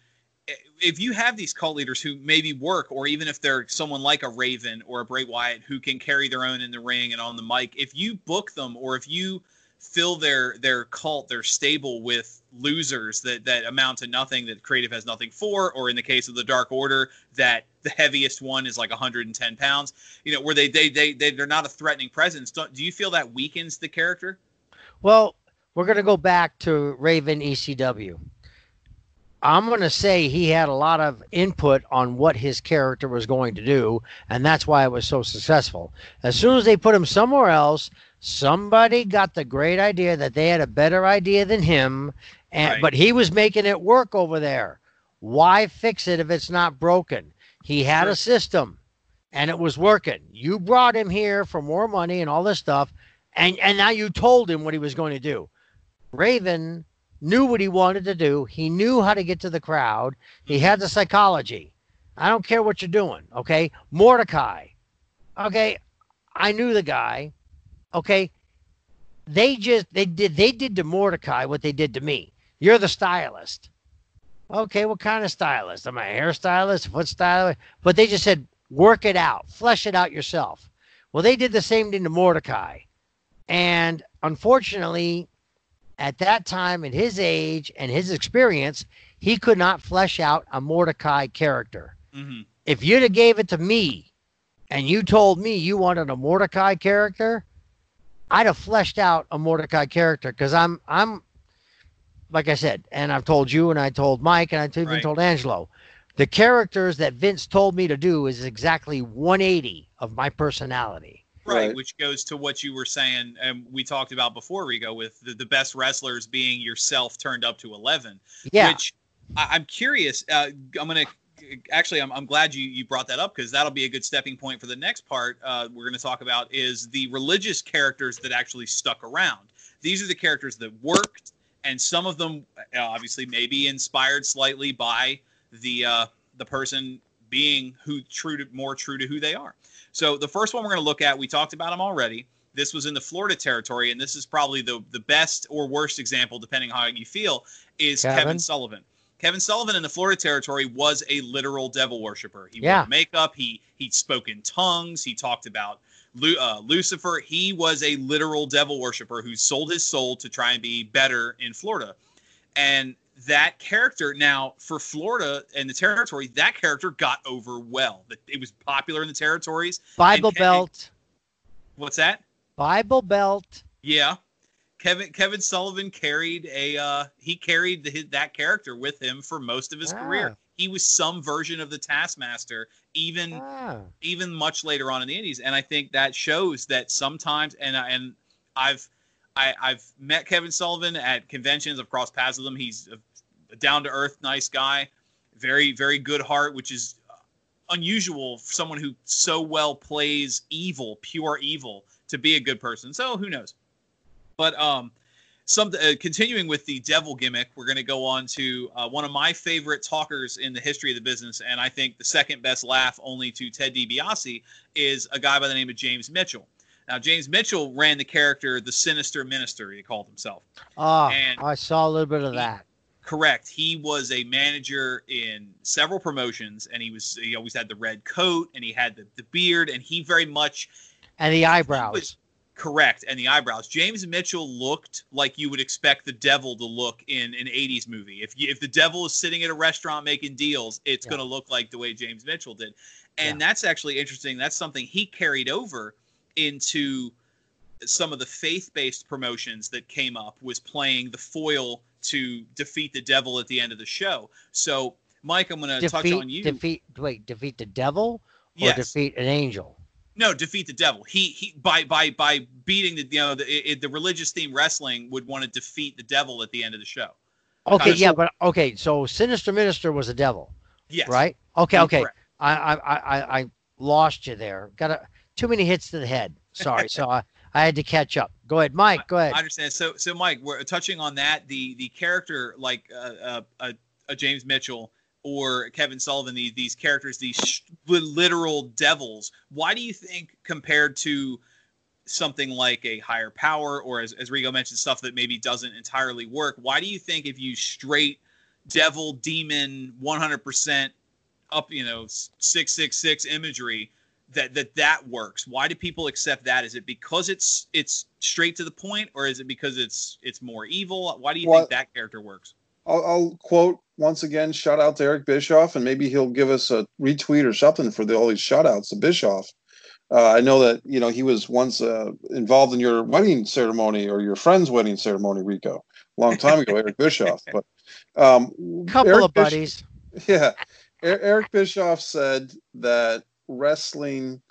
if you have these cult leaders who maybe work, or even if they're someone like a Raven or a Bray Wyatt who can carry their own in the ring and on the mic, if you book them or if you fill their their cult, their stable with losers that that amount to nothing, that creative has nothing for, or in the case of the Dark Order, that the heaviest one is like 110 pounds, you know, where they they they, they they're not a threatening presence. Don't, do you feel that weakens the character? Well, we're to go back to Raven ECW. I'm going to say he had a lot of input on what his character was going to do, and that's why it was so successful. As soon as they put him somewhere else, somebody got the great idea that they had a better idea than him, and Right. but he was making it work over there. Why fix it if it's not broken? He had Sure. a system, and it was working. You brought him here for more money and all this stuff, and and now you told him what he was going to do. Raven knew what he wanted to do. He knew how to get to the crowd. He had the psychology. I don't care what you're doing. Okay. Mordecai. Okay. I knew the guy. Okay. They just they did they did to Mordecai what they did to me. You're the stylist. Okay, what kind of stylist? Am I a hairstylist, foot stylist? But they just said, work it out, flesh it out yourself. Well, they did the same thing to Mordecai. And unfortunately, at that time, at his age and his experience, he could not flesh out a Mordecai character. hmm If you'd have gave it to me and you told me you wanted a Mordecai character, I'd have fleshed out a Mordecai character because I'm I'm like I said, and I've told you and I told Mike and I even Right. told Angelo. The characters that Vince told me to do is exactly 180 of my personality. Right, Right. which goes to what you were saying, and we talked about before, Rico, with the, the best wrestlers being yourself turned up to 11. Yeah. Which I, I'm curious. Uh, I'm going to actually, I'm, I'm glad you, you brought that up because that'll be a good stepping point for the next part uh, we're going to talk about is the religious characters that actually stuck around. These are the characters that worked, and some of them uh, obviously maybe inspired slightly by the uh, the person being who true to more true to who they are. So the first one we're going to look at, we talked about them already. This was in the Florida territory, and this is probably the the best or worst example, depending on how you feel, is Kevin, Kevin? Sullivan. Kevin Sullivan in the Florida territory was a literal devil worshiper. He Yeah. wore makeup. He he spoke in tongues. He talked about Lu, uh, Lucifer. He was a literal devil worshiper who sold his soul to try and be better in Florida. And that character now for Florida and the territory, that character got over well. That It was popular in the territories. Bible Ke- Belt. What's that? Bible Belt. Yeah. Kevin Kevin Sullivan carried a uh, he carried the, that character with him for most of his Ah. career. He was some version of the Taskmaster, even Ah. even much later on in the Indies, and I think that shows that sometimes and and I've I, I've met Kevin Sullivan at conventions. I've crossed paths with him. He's a, a down to earth, nice guy, very very good heart, which is unusual for someone who so well plays evil, pure evil, to be a good person. So who knows? But um, some uh, continuing with the devil gimmick, we're going to go on to uh, one of my favorite talkers in the history of the business, and I think the second best laugh, only to Ted DiBiase, is a guy by the name of James Mitchell. Now, James Mitchell ran the character the Sinister Minister. He called himself. Oh, And- I saw a little bit of He- that. Correct. He was a manager in several promotions, and he was he always had the red coat and he had the, the beard, and he very much And the eyebrows. correct and the eyebrows. James Mitchell looked like you would expect the devil to look in an 80s movie. If you, if the devil is sitting at a restaurant making deals, it's Yeah. going to look like the way James Mitchell did. And Yeah. that's actually interesting. That's something he carried over into some of the faith-based promotions that came up was playing the foil to defeat the devil at the end of the show. So, Mike, I'm going to touch on you. defeat wait defeat the devil or yes. defeat an angel. No, defeat the devil. He he by by by beating the you know the it, the religious theme wrestling would want to defeat the devil at the end of the show. Okay, Kinda yeah, so- but okay, so Sinister Minister was a devil, Yes. right? Okay, okay. I, I I I- I lost you there. Got a, too many hits to the head. Sorry, so I, I had to catch up. Go ahead, Mike. Go ahead. I understand. So so Mike, we're touching on that the the character like uh, uh, uh, uh, James Mitchell or Kevin Sullivan these these characters these sh- literal devils. Why do you think compared to something like a higher power or as, as Rico mentioned stuff that maybe doesn't entirely work why do you think if you straight devil demon 100% up you know 666 imagery that that that works why do people accept that is it because it's it's straight to the point or is it because it's it's more evil why do you Well- think that character works I'll, I'll quote once again, shout out to Eric Bischoff, and maybe he'll give us a retweet or something for the, all these shout outs to Bischoff. Uh, I know that you know he was once uh, involved in your wedding ceremony or your friend's wedding ceremony, Rico, a long time ago, Eric Bischoff. But um, Couple Eric of Bish- buddies. yeah, Er- Eric Bischoff said that wrestling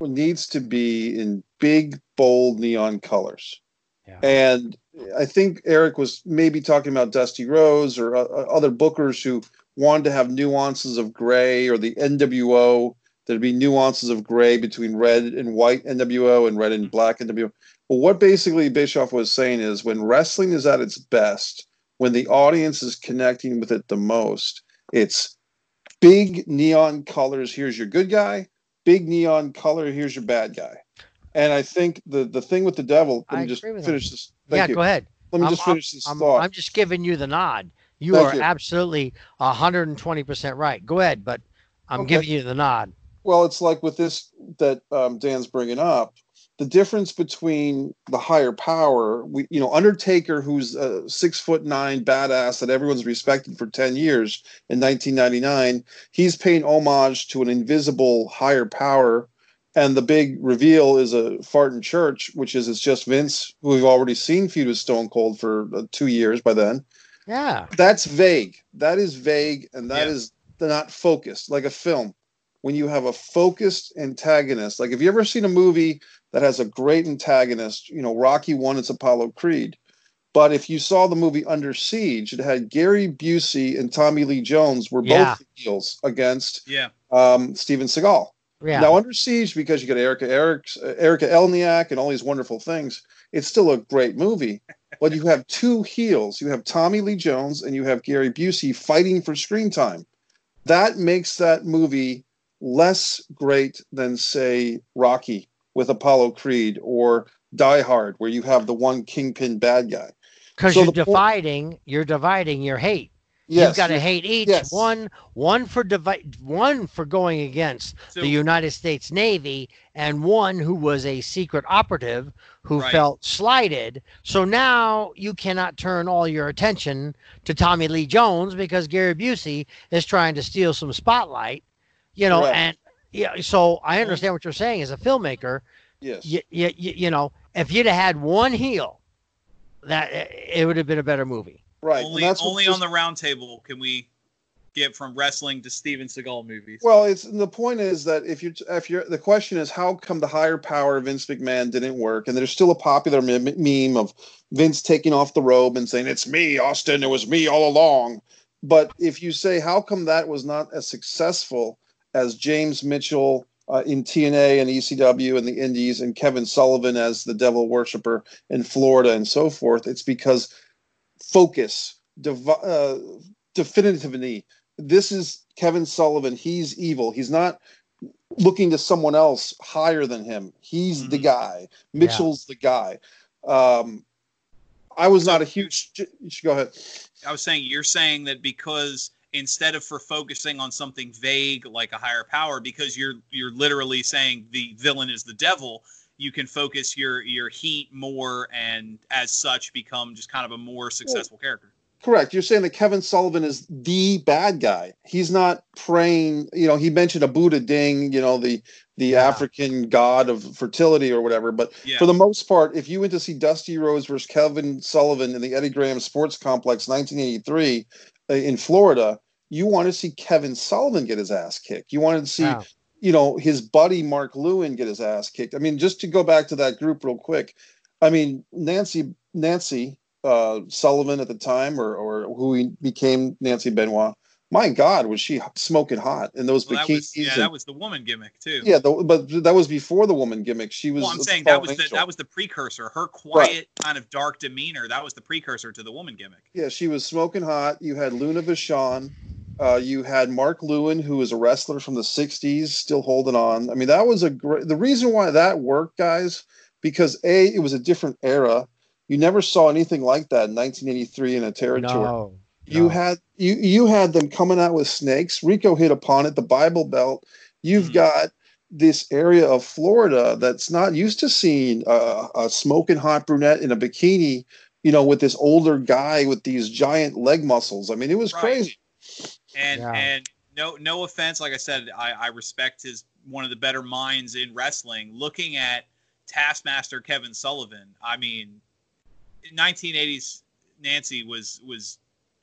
needs to be in big, bold neon colors. Yeah. And I think Eric was maybe talking about Dusty Rhodes or uh, other bookers who wanted to have nuances of gray or the NWO. There'd be nuances of gray between red and white NWO and red and black NWO. But what basically Bischoff was saying is when wrestling is at its best, when the audience is connecting with it the most, it's big neon colors. Here's your good guy. Big neon color. Here's your bad guy. And I think the the thing with the devil. Let I me just agree with finish this. Thank yeah, you. go ahead. Let me I'm- just finish this I'm, thought. I'm just giving you the nod. You Thank are you. absolutely 120% right. Go ahead, but I'm Okay. giving you the nod. Well, it's like with this that um, Dan's bringing up. The difference between the higher power, we, you know, Undertaker, who's a six foot nine badass that everyone's respected for 10 years in 1999, he's paying homage to an invisible higher power. And the big reveal is a fart in church, which is it's just Vince, who we've already seen feud with Stone Cold for uh, two years by then. Yeah. That's vague. That is vague, and that Yeah. is not focused, like a film. When you have a focused antagonist, like have you ever seen a movie that has a great antagonist? You know, Rocky One, it's Apollo Creed. But if you saw the movie Under Siege, it had Gary Busey and Tommy Lee Jones were Yeah. both heels against yeah um, Steven Seagal. Yeah. Now, Under Siege, because you got Erica Eric's, uh, Erika Eleniak and all these wonderful things, it's still a great movie. But you have two heels. You have Tommy Lee Jones and you have Gary Busey fighting for screen time. That makes that movie less great than, say, Rocky with Apollo Creed or Die Hard, where you have the one kingpin bad guy. Because so you're the po- dividing, you're dividing your hate. Yes, You've got to hate each yes. one. One for divi- one for going against so the United States Navy, and one who was a secret operative who Right. felt slighted. So now you cannot turn all your attention to Tommy Lee Jones because Gary Busey is trying to steal some spotlight. You know, Correct. and yeah. So I understand what you're saying as a filmmaker. yes. You, you, you know, if you'd have had one heel, that eh, it would have been a better movie. right. only that's only on the round table can we get from wrestling to Steven Seagal movies Well, it's the point is that if you if you're the question is how come the higher power of Vince McMahon didn't work, and there's still a popular mem- meme of Vince taking off the robe and saying it's me, Austin, it was me all along. But if you say how come that was not as successful as James Mitchell uh, in TNA and ECW and the Indies and Kevin Sullivan as the Devil Worshipper in Florida and so forth, it's because focus, devi- uh, definitively this is Kevin Sullivan. He's evil. He's not looking to someone else higher than him. He's the Mhm. guy. Mitchell's the guy. Um, I was not a huge. You should go ahead. I was saying you're saying that because instead of for focusing on something vague like a higher power, because you're you're literally saying the villain is the devil, you can focus your your heat more and as such become just kind of a more successful character. Correct. You're saying that Kevin Sullivan is the bad guy. He's not praying. You know, he mentioned a Buddha Ding. You know, the the Yeah. African god of fertility or whatever. But Yeah. for the most part, if you went to see Dusty Rhodes versus Kevin Sullivan in the Eddie Graham Sports Complex, 1983, uh, in Florida, you want to see Kevin Sullivan get his ass kicked. You wanted to see Wow. you know, his buddy Mark Lewin get his ass kicked. I mean, just to go back to that group real quick. I mean, Nancy Nancy uh, Sullivan at the time, or or who he became Nancy Benoit. My God, was she smoking hot in those Well, that bikinis? was, yeah, and- that was the woman gimmick too. yeah, the, but that was before the woman gimmick. She was. Well, I'm saying that fallen was the, that was the precursor. Her quiet, kind of dark demeanor. That was the precursor to the woman gimmick. Yeah, she was smoking hot. You had Luna Vachon. Uh, you had Mark Lewin, who was a wrestler from the '60s, still holding on. I mean, that was a great. The reason why that worked, guys, because a it was a different era. You never saw anything like that in 1983 in a territory. No. You no. had you you had them coming out with snakes. Rico hit upon it. The Bible Belt. You've Mhm. got this area of Florida that's not used to seeing a, a smoking hot brunette in a bikini. You know, with this older guy with these giant leg muscles. I mean, it was Right. crazy. And Yeah. and no no offense, like I said, I, I respect his one of the better minds in wrestling. Looking at Taskmaster Kevin Sullivan, I mean, in 1980s Nancy was was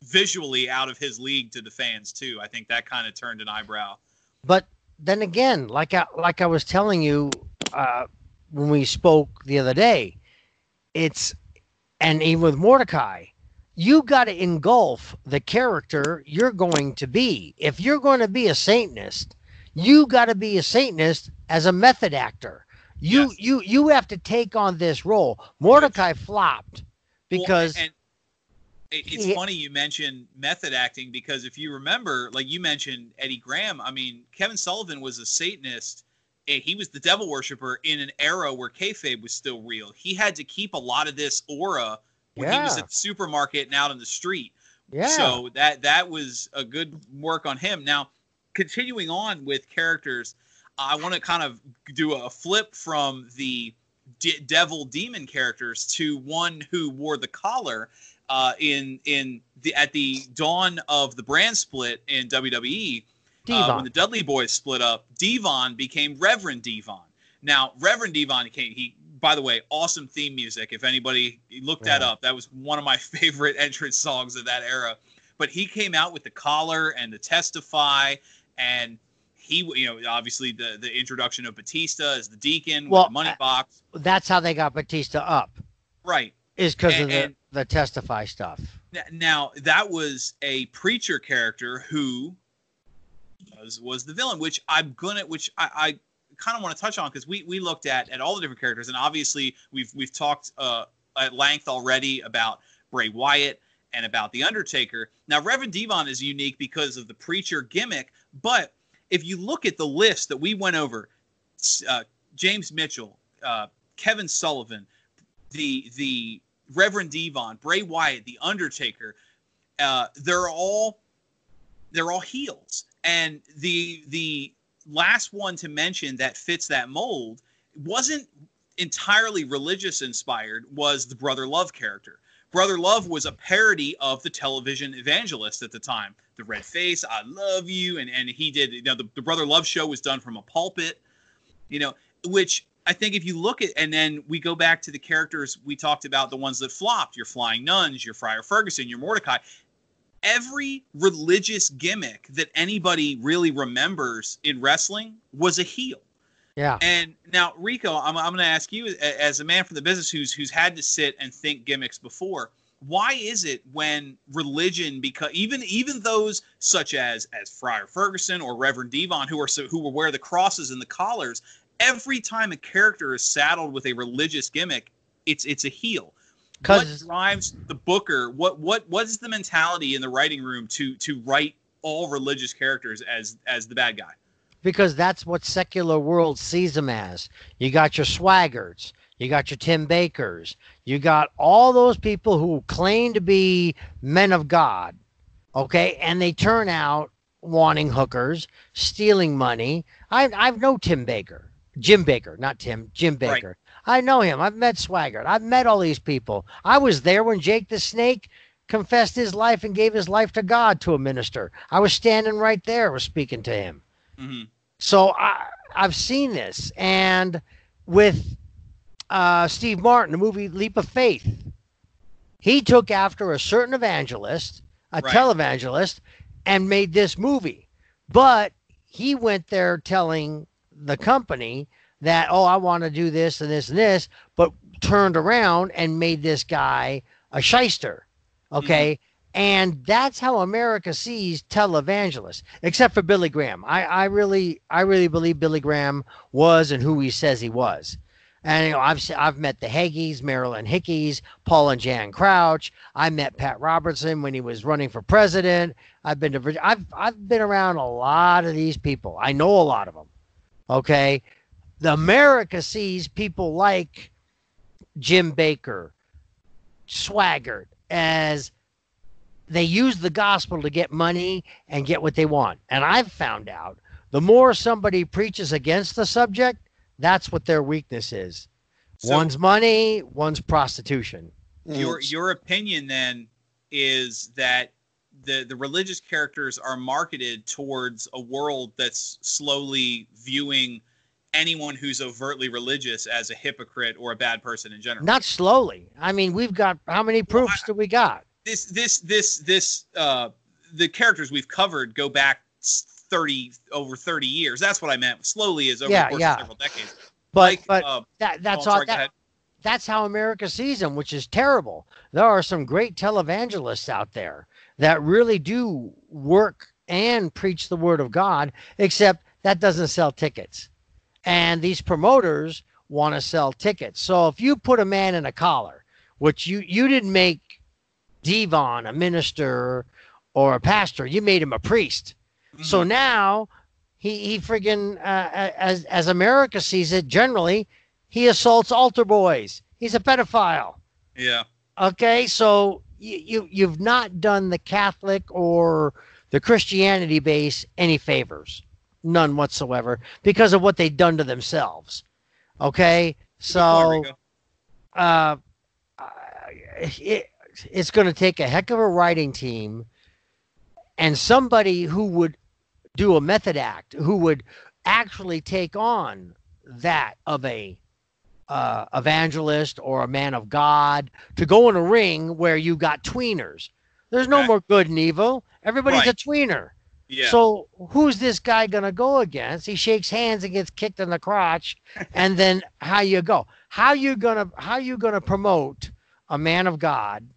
visually out of his league to the fans too. I think that kind of turned an eyebrow. But then again, like I like I was telling you uh, when we spoke the other day, it's and even with Mordecai, you got to engulf the character you're going to be. If you're going to be a Satanist, you got to be a Satanist as a method actor. You Yes. you you have to take on this role. Mordecai flopped Well, because and it, it's he- funny you mentioned method acting because if you remember, like you mentioned Eddie Graham, I mean Kevin Sullivan was a Satanist. eh, He was the devil worshiper in an era where kayfabe was still real. He had to keep a lot of this aura when he was Yeah. at the supermarket and out on the street. yeah, So that that was a good work on him. Now, continuing on with characters, I want to kind of do a flip from the de- devil demon characters to one who wore the collar uh, in in the at the dawn of the brand split in WWE. Uh, when the Dudley Boys split up, Devon became Reverend Devon. Now, Reverend Devon came. He, by the way, awesome theme music. If anybody looked that up, that was one of my favorite entrance songs of that era. But he came out with the collar and the testify, and he, you know, obviously the the introduction of Batista as the deacon Well, with the money box, that's how they got Batista up. right? Is because of the, and- the testify stuff. Now that was a preacher character who was, was the villain, which I'm gonna, which I, I kind of want to touch on because we we looked at at all the different characters, and obviously we've we've talked uh, at length already about Bray Wyatt and about the Undertaker. Now Reverend Devon is unique because of the preacher gimmick, but if you look at the list that we went over, uh, James Mitchell, uh, Kevin Sullivan, the the Reverend Devon, Bray Wyatt, The Undertaker, uh, they're all they're all heels. And the the last one to mention that fits that mold wasn't entirely religious inspired was the Brother Love character. Brother Love was a parody of the television evangelist at the time. The red face, I love you, and and he did. You know, the, the Brother Love show was done from a pulpit. You know, which I think if you look at, and then we go back to the characters we talked about, the ones that flopped, your Flying Nuns, your Friar Ferguson, your Mordecai. Every religious gimmick that anybody really remembers in wrestling was a heel. Yeah. And now, Rico, I'm, I'm going to ask you, as a man from the business who's who's had to sit and think gimmicks before, why is it when religion, because even even those such as as Friar Ferguson or Reverend Devon, who are so, who will wear the crosses and the collars, every time a character is saddled with a religious gimmick, it's it's a heel. What drives the booker? What what what is the mentality in the writing room to to write all religious characters as as the bad guy? because that's what secular world sees them as. You got your swaggarts, you got your Tim Bakers, you got all those people who claim to be men of God, okay, and they turn out wanting hookers, stealing money. I I've no Tim Baker, Jim Bakker, not Tim, Jim Right. Baker. I know him. I've met Swagger. I've met all these people. I was there when Jake the Snake confessed his life and gave his life to God to a minister. I was standing right there, was speaking to him. hmm So I, I've seen this, and with uh, Steve Martin, the movie Leap of Faith, he took after a certain evangelist, a Right. televangelist, and made this movie. But he went there telling the company that, oh, I want to do this and this and this, but turned around and made this guy a shyster. Mm-hmm. Okay. And that's how America sees televangelists, except for Billy Graham. I, I really, I really believe Billy Graham was and who he says he was. And you know, I've I've met the Haggies, Marilyn Hickeys, Paul and Jan Crouch. I met Pat Robertson when he was running for president. I've been to I've I've been around a lot of these people. I know a lot of them. Okay, the America sees people like Jim Bakker, Swaggart as they use the gospel to get money and get what they want. And I've found out the more somebody preaches against the subject, that's what their weakness is. So one's money, one's prostitution. your Mm. your opinion then is that the the religious characters are marketed towards a world that's slowly viewing anyone who's overtly religious as a hypocrite or a bad person in general. Not slowly. I mean, we've got how many proofs do we got? this this this this uh the characters we've covered go back 30 over 30 years that's what i meant slowly is over Yeah, the course yeah. of several decades But like but uh, that that's oh, all sorry, that, that's how America sees them, which is terrible. There are some great televangelists out there that really do work and preach the word of God, except that doesn't sell tickets. And these promoters want to sell tickets. So if you put a man in a collar, which you you didn't make Devon a minister or a pastor, you made him a priest. So Mhm. now he he friggin' uh, as as America sees it, generally he assaults altar boys. He's a pedophile. yeah Okay, so you, you you've not done the Catholic or the Christianity base any favors, none whatsoever, because of what they've done to themselves. Okay, so uh, it, it's going to take a heck of a writing team and somebody who would do a method act, who would actually take on that of a uh, evangelist or a man of God to go in a ring where you got tweeners. There's no Okay. more good and evil. Everybody's a tweener. yeah So who's this guy gonna go against? He shakes hands and gets kicked in the crotch, and then how you go? How you gonna how you gonna promote a man of God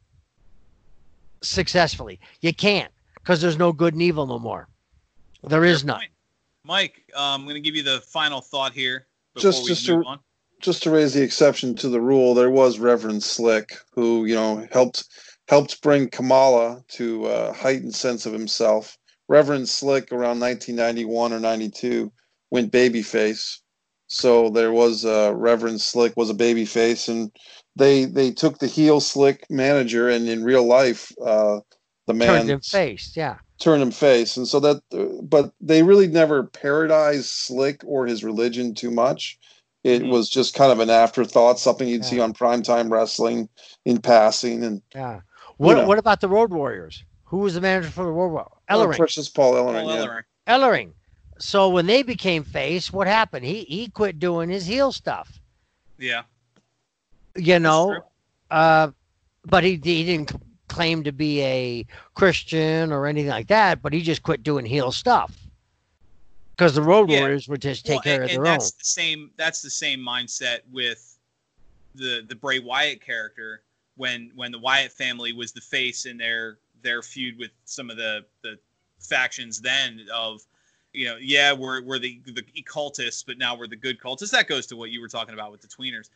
successfully? You can't because there's no good and evil no more. There is Fair none. point. mike uh, i'm going to give you the final thought here before Just- we just move to- on just to raise the exception to the rule, there was Reverend Slick who, you know, helped helped bring Kamala to a heightened sense of himself. Reverend Slick around 1991 or 92 went babyface. So there was uh, Reverend Slick was a babyface, and they they took the heel Slick manager, and in real life, uh, the man Turned him face. Yeah. turned him face, and so that. uh, But they really never parodized Slick or his religion too much. It Mhm. was just kind of an afterthought, something you'd see Yeah. on primetime wrestling in passing, and Yeah. What know. What about the Road Warriors? Who was the manager for the Road Warriors? oh, Ellering. Precious Paul Paul Ellering. yeah. Ellering. Ellering. So when they became face, what happened? He he quit doing his heel stuff. yeah You know, uh, but he he didn't claim to be a Christian or anything like that. But he just quit doing heel stuff because the Road Yeah. Warriors would just take Well, care and, of and their own. that's the same that's the same mindset with the the Bray Wyatt character when when the Wyatt family was the face in their their feud with some of the the factions then of you know yeah we're we're the the cultists but now we're the good cultists that goes to what you were talking about with the tweeners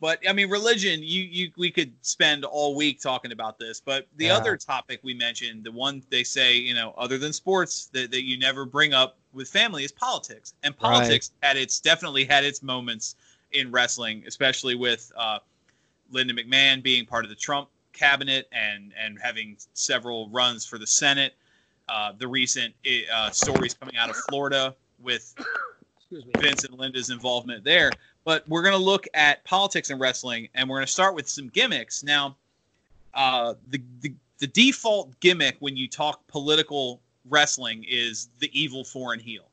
but I mean religion you you we could spend all week talking about this but the Yeah. other topic we mentioned the one they say you know other than sports that, that you never bring up with family is politics and Right. politics had its definitely had its moments in wrestling especially with uh, Linda McMahon being part of the Trump cabinet and and having several runs for the Senate uh, the recent uh, stories coming out of Florida with Vince and Linda's involvement there. But we're going to look at politics and wrestling, and we're going to start with some gimmicks. Now, uh, the, the the default gimmick when you talk political wrestling is the evil foreign heel,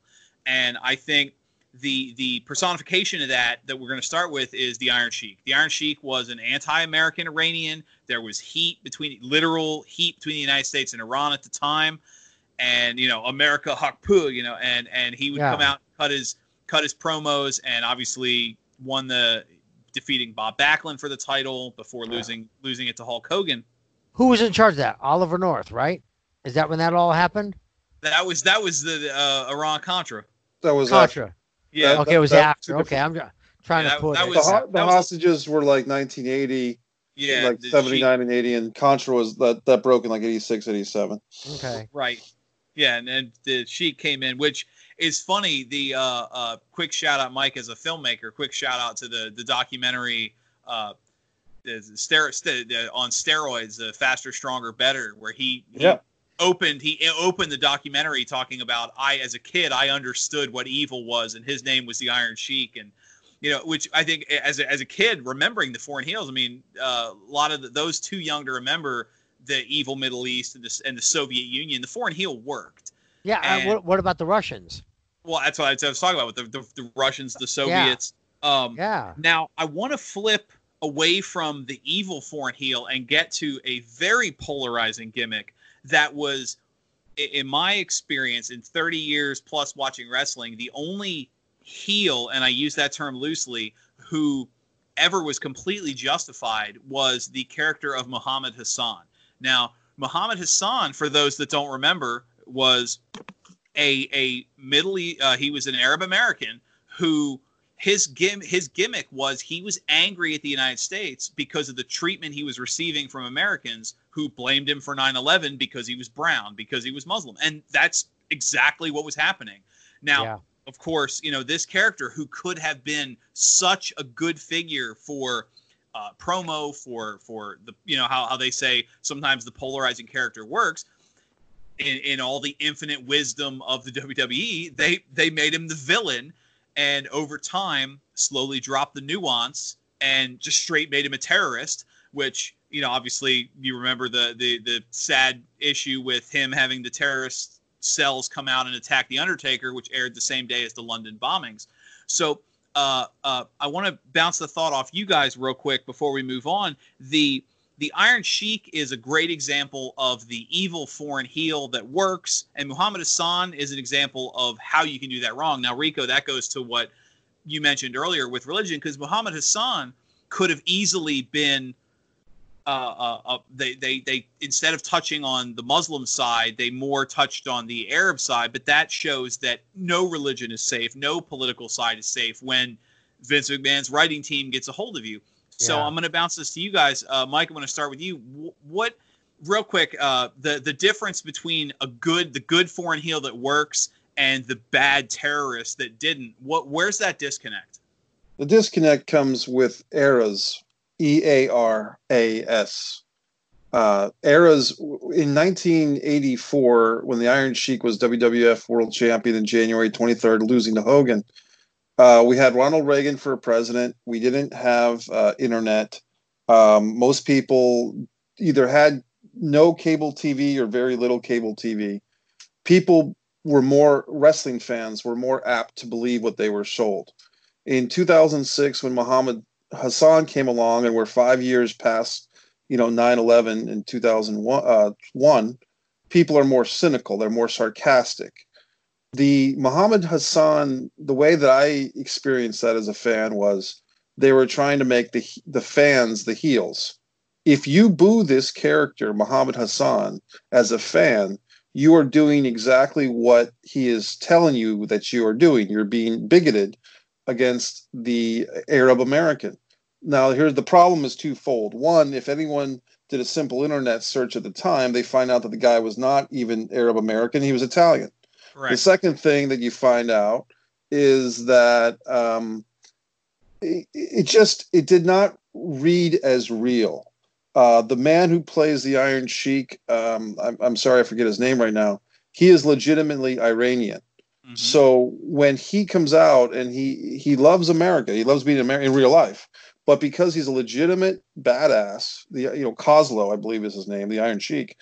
and I think the the personification of that that we're going to start with is the Iron Sheik. The Iron Sheik was an anti-American Iranian. There was heat between literal heat between the United States and Iran at the time, and you know America Hakpu, you know, and and he would yeah. come out cut his cut his promos and obviously won the defeating Bob Backlund for the title before losing losing it to Hulk Hogan. Who was in charge of that? Oliver North, right? Is that when that all happened? That was that was the uh, Iran Contra. That was Contra. After. Yeah. Okay, it was that, after. Okay, I'm trying yeah, to put that, was, the, the hostages were like 1980. Yeah, like 79 and 80, and Contra was that that broke in like 86, 87. Okay. Right. Yeah, and then the Sheik came in, which is funny. The uh, uh, quick shout out, Mike, as a filmmaker. Quick shout out to the the documentary. Uh, the, the, the, on steroids, uh, faster, stronger, better, where he, he yeah opened he opened the documentary talking about I as a kid I understood what evil was and his name was the Iron Sheik and you know which I think as a, as a kid remembering the foreign heels I mean uh, a lot of the, those too young to remember the evil Middle East and the, and the Soviet Union the foreign heel worked yeah uh, and, uh, what, what about the Russians? Well that's what I was talking about with the, the, the Russians the Soviets. Yeah. Um, yeah. now I want to flip away from the evil foreign heel and get to a very polarizing gimmick that was in my experience in 30 years plus watching wrestling the only heel and i use that term loosely who ever was completely justified was the character of muhammad hassan. Now muhammad hassan for those that don't remember was a a middle uh, he was an arab american who his gim his gimmick was he was angry at the United States because of the treatment he was receiving from Americans who blamed him for 9/11 because he was brown, because he was Muslim. And that's exactly what was happening. Now, yeah. of course, you know, this character who could have been such a good figure for uh, promo for for the you know how, how they say sometimes the polarizing character works in, in all the infinite wisdom of the WWE they they made him the villain and over time slowly dropped the nuance and just straight made him a terrorist which you know obviously you remember the the the sad issue with him having the terrorist cells come out and attack the undertaker which aired the same day as the london bombings. So uh, uh, i want to bounce the thought off you guys real quick before we move on. The the Iron Sheik is a great example of the evil foreign heel that works, and Muhammad Hassan is an example of how you can do that wrong. Now, Rico, that goes to what you mentioned earlier with religion, because Muhammad Hassan could have easily been. Uh, uh, uh, they, they, they instead of touching on the Muslim side, they more touched on the Arab side. But that shows that no religion is safe, no political side is safe when Vince McMahon's writing team gets a hold of you. So yeah. I'm going to bounce this to you guys. Uh, Mike, I'm going to start with you. What, real quick, uh, the the difference between a good the good foreign heel that works and the bad terrorist that didn't. What where's that disconnect? The disconnect comes with eras, E A R A S. Uh, eras in 1984 when the Iron Sheik was WWF World Champion in January 23rd, losing to Hogan. Uh, we had Ronald Reagan for president. We didn't have uh, internet. Um, most people either had no cable TV or very little cable TV. People were more wrestling fans were more apt to believe what they were sold. In 2006, when Muhammad Hassan came along, and we're five years past, you know, 9/11 in 2001, uh, one, people are more cynical. They're more sarcastic the Muhammad Hassan, the way that I experienced that as a fan was they were trying to make the the fans the heels. If you boo this character, Muhammad Hassan, as a fan, you are doing exactly what he is telling you that you are doing. You're being bigoted against the Arab American. Now, here's the problem is twofold. One, if anyone did a simple internet search at the time, they find out that the guy was not even Arab American, he was Italian. Correct. The second thing that you find out is that um, it, it, just it did not read as real. Uh, the man who plays the Iron Sheik, um, I'm, I'm sorry I forget his name right now. He is legitimately Iranian. Mhm. So when he comes out and he he loves America, he loves being Amer- in real life, but because he's a legitimate badass, the you know Kozlo, I believe is his name, the Iron Sheik,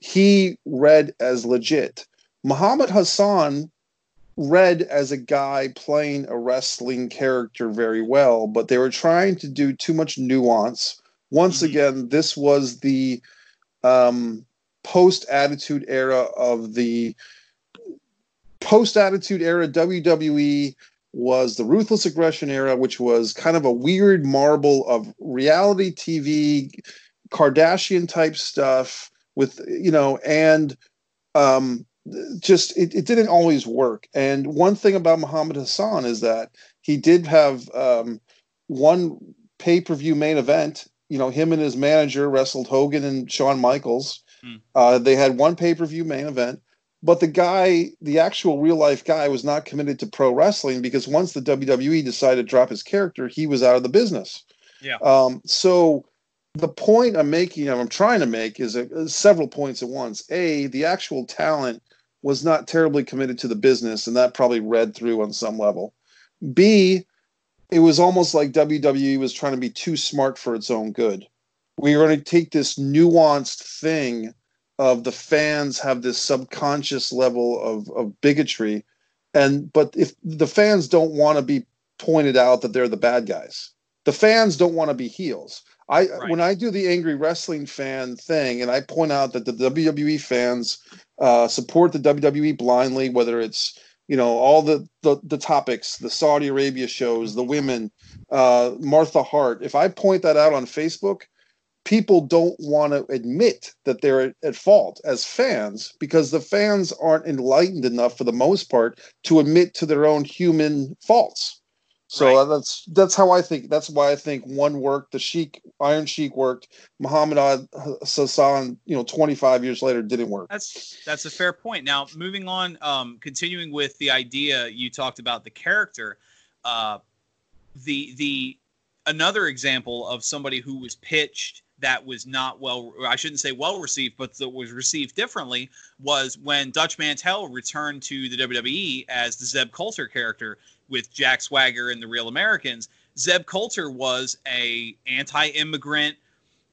he read as legit. Muhammad Hassan read as a guy playing a wrestling character very well, but they were trying to do too much nuance. Once Mhm. again, this was the um, post Attitude Era of the post Attitude Era WWE was the Ruthless Aggression Era, which was kind of a weird marble of reality TV, Kardashian type stuff with you know, and um, just it, it didn't always work. And one thing about Muhammad Hassan is that he did have um, one pay per view main event. You know, him and his manager wrestled Hogan and Shawn Michaels. Hmm. Uh, they had one pay per view main event, but the guy, the actual real life guy, was not committed to pro wrestling because once the WWE decided to drop his character, he was out of the business. Yeah. Um, so the point I'm making, I'm trying to make, is uh, several points at once. A, the actual talent was not terribly committed to the business, and that probably read through on some level. B, it was almost like WWE was trying to be too smart for its own good. We are going to take this nuanced thing of the fans have this subconscious level of, of bigotry, and but if the fans don't want to be pointed out that they're the bad guys, the fans don't want to be heels. I Right. when I do the angry wrestling fan thing, and I point out that the WWE fans uh, support the WWE blindly, whether it's you know all the, the the topics, the Saudi Arabia shows, the women, uh, Martha Hart. If I point that out on Facebook, people don't want to admit that they're at, at fault as fans because the fans aren't enlightened enough for the most part to admit to their own human faults. So Right. that's that's how I think. That's why I think one worked. The Sheik, Iron Sheik worked. Muhammad Ad Hassan, you know, 25 years later, didn't work. That's that's a fair point. Now, moving on, um, continuing with the idea you talked about the character, uh, the the another example of somebody who was pitched that was not well I shouldn't say well received, but that was received differently was when Dutch Mantell returned to the WWE as the Zeb Colter character with Jack Swagger and the Real Americans. Zeb Colter was a anti-immigrant,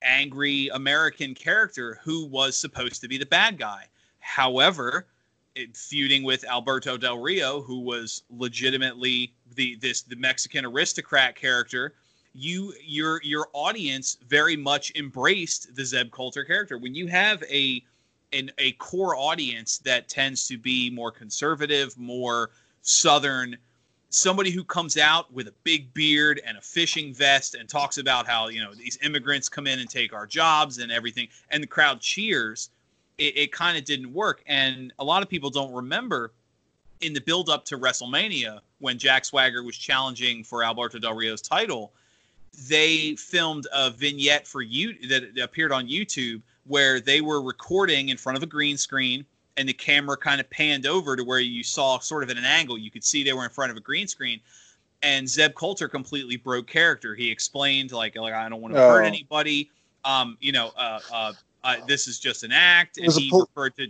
angry American character who was supposed to be the bad guy. However, it, feuding with Alberto Del Rio, who was legitimately the this the Mexican aristocrat character, you your your audience very much embraced the Zeb Colter character. When you have a an, a core audience that tends to be more conservative, more southern, somebody who comes out with a big beard and a fishing vest and talks about how you know these immigrants come in and take our jobs and everything, and the crowd cheers. It, it kind of didn't work, and a lot of people don't remember in the build up to WrestleMania when Jack Swagger was challenging for Alberto Del Rio's title. They filmed a vignette for you that appeared on YouTube where they were recording in front of a green screen and the camera kind of panned over to where you saw sort of at an angle. You could see they were in front of a green screen. And Zeb Colter completely broke character. He explained like, like I don't want to hurt Oh. anybody. Um, you know, uh, uh, uh, this is just an act. And he referred to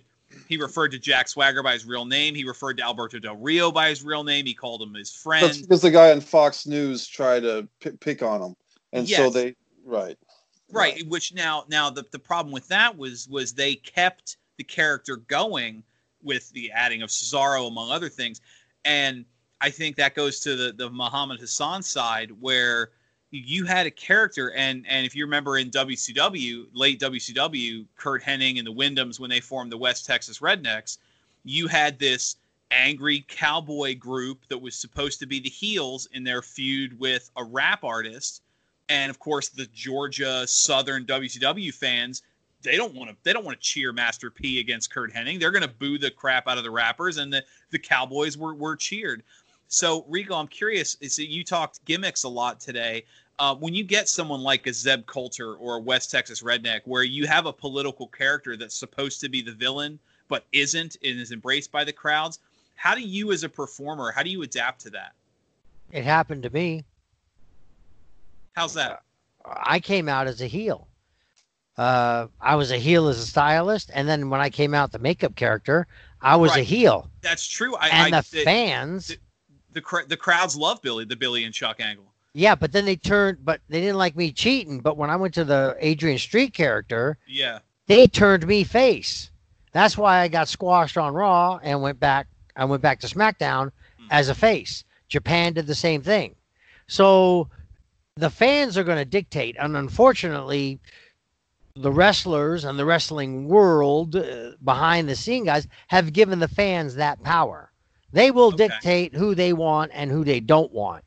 he referred to Jack Swagger by his real name. He referred to Alberto Del Rio by his real name. He called him his That's friend. because the guy on Fox News tried to p- pick on him, and so Yes. they right. right which now now the, the problem with that was was they kept the character going with the adding of Cesaro among other things. And I think that goes to the the Muhammad Hassan side where you had a character and and if you remember in WCW late WCW Curt Hennig and the Windhams when they formed the West Texas Rednecks you had this angry cowboy group that was supposed to be the heels in their feud with a rap artist. And of course the Georgia Southern WCW fans they don't want to they don't want to cheer Master P against Curt Hennig. They're going to boo the crap out of the rappers, and the the Cowboys were were cheered. So Rico, I'm curious. Is you talked gimmicks a lot today? Uh, when you get someone like a Zeb Colter or a West Texas Redneck, where you have a political character that's supposed to be the villain but isn't and is embraced by the crowds, how do you as a performer how do you adapt to that? It happened to me. How's that? I came out as a heel. Uh, I was a heel as a stylist, and then when I came out the makeup character, I was a heel, That's true. I, and I, the fans. the- the cr- the crowds love Billy, the Billy and Chuck angle. Yeah, but then they turned, but they didn't like me cheating. But when I went to the Adrian Street character, Yeah. they turned me face. That's why I got squashed on Raw and went back. I went back to SmackDown Hmm. as a face. Japan did the same thing. So the fans are going to dictate, and unfortunately, the wrestlers and the wrestling world uh, behind the scene guys have given the fans that power. They will Okay. dictate who they want and who they don't want.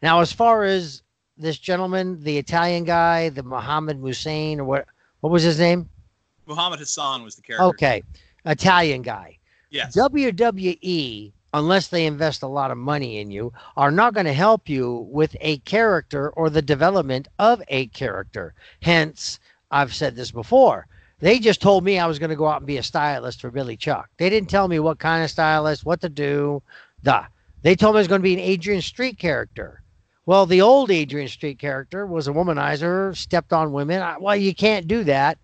Now, as far as this gentleman, the Italian guy, the Muhammad Hussein, or what? What was his name? Muhammad Hassan was the character. Okay, Italian guy. Yes. WWE, unless they invest a lot of money in you, are not going to help you with a character or the development of a character. Hence, I've said this before. They just told me I was going to go out and be a stylist for Billy Chuck. They didn't tell me what kind of stylist, what to do. Duh. They told me I was going to be an Adrian Street character. Well, the old Adrian Street character was a womanizer, stepped on women. I- Well, you can't do that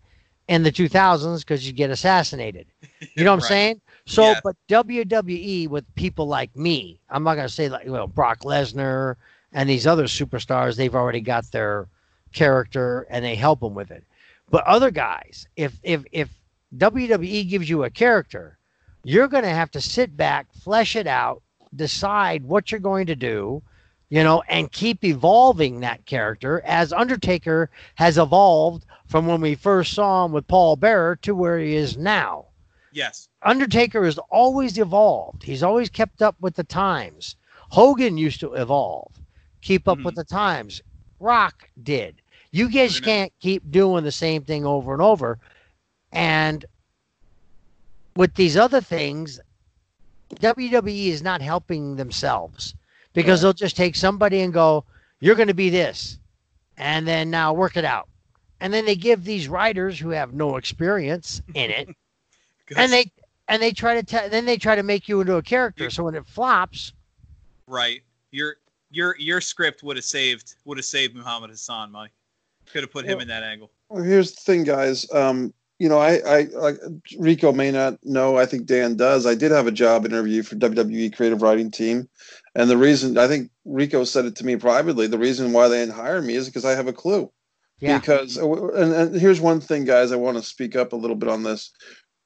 in the 2000s because you get assassinated. You know what I'm saying? So, Yeah. but WWE with people like me, I'm not going to say like, well, Brock Lesnar and these other superstars, they've already got their character and they help them with it. But other guys, if if if WWE gives you a character, you're going to have to sit back, flesh it out, decide what you're going to do, you know, and keep evolving that character as Undertaker has evolved from when we first saw him with Paul Bearer to where he is now. Yes. Undertaker has always evolved. He's always kept up with the times. Hogan used to evolve, keep up Mhm. with the times. Rock did. You guys can't keep doing the same thing over and over. And with these other things, WWE is not helping themselves because they'll just take somebody and go, "You're going to be this," and then now work it out. And then they give these writers who have no experience in it and they and they try to tell then they try to make you into a character so when it flops right. Your your your script would have saved would have saved Muhammad Hassan, Mike. Could have put him Well- in that angle. Well, here's the thing, guys. Um, you know, I, I, like Rico may not know. I think Dan does. I did have a job interview for WWE Creative Writing Team, and the reason I think Rico said it to me privately. The reason why they didn't hire me is because I have a clue. yeah Because and, and here's one thing, guys. I want to speak up a little bit on this.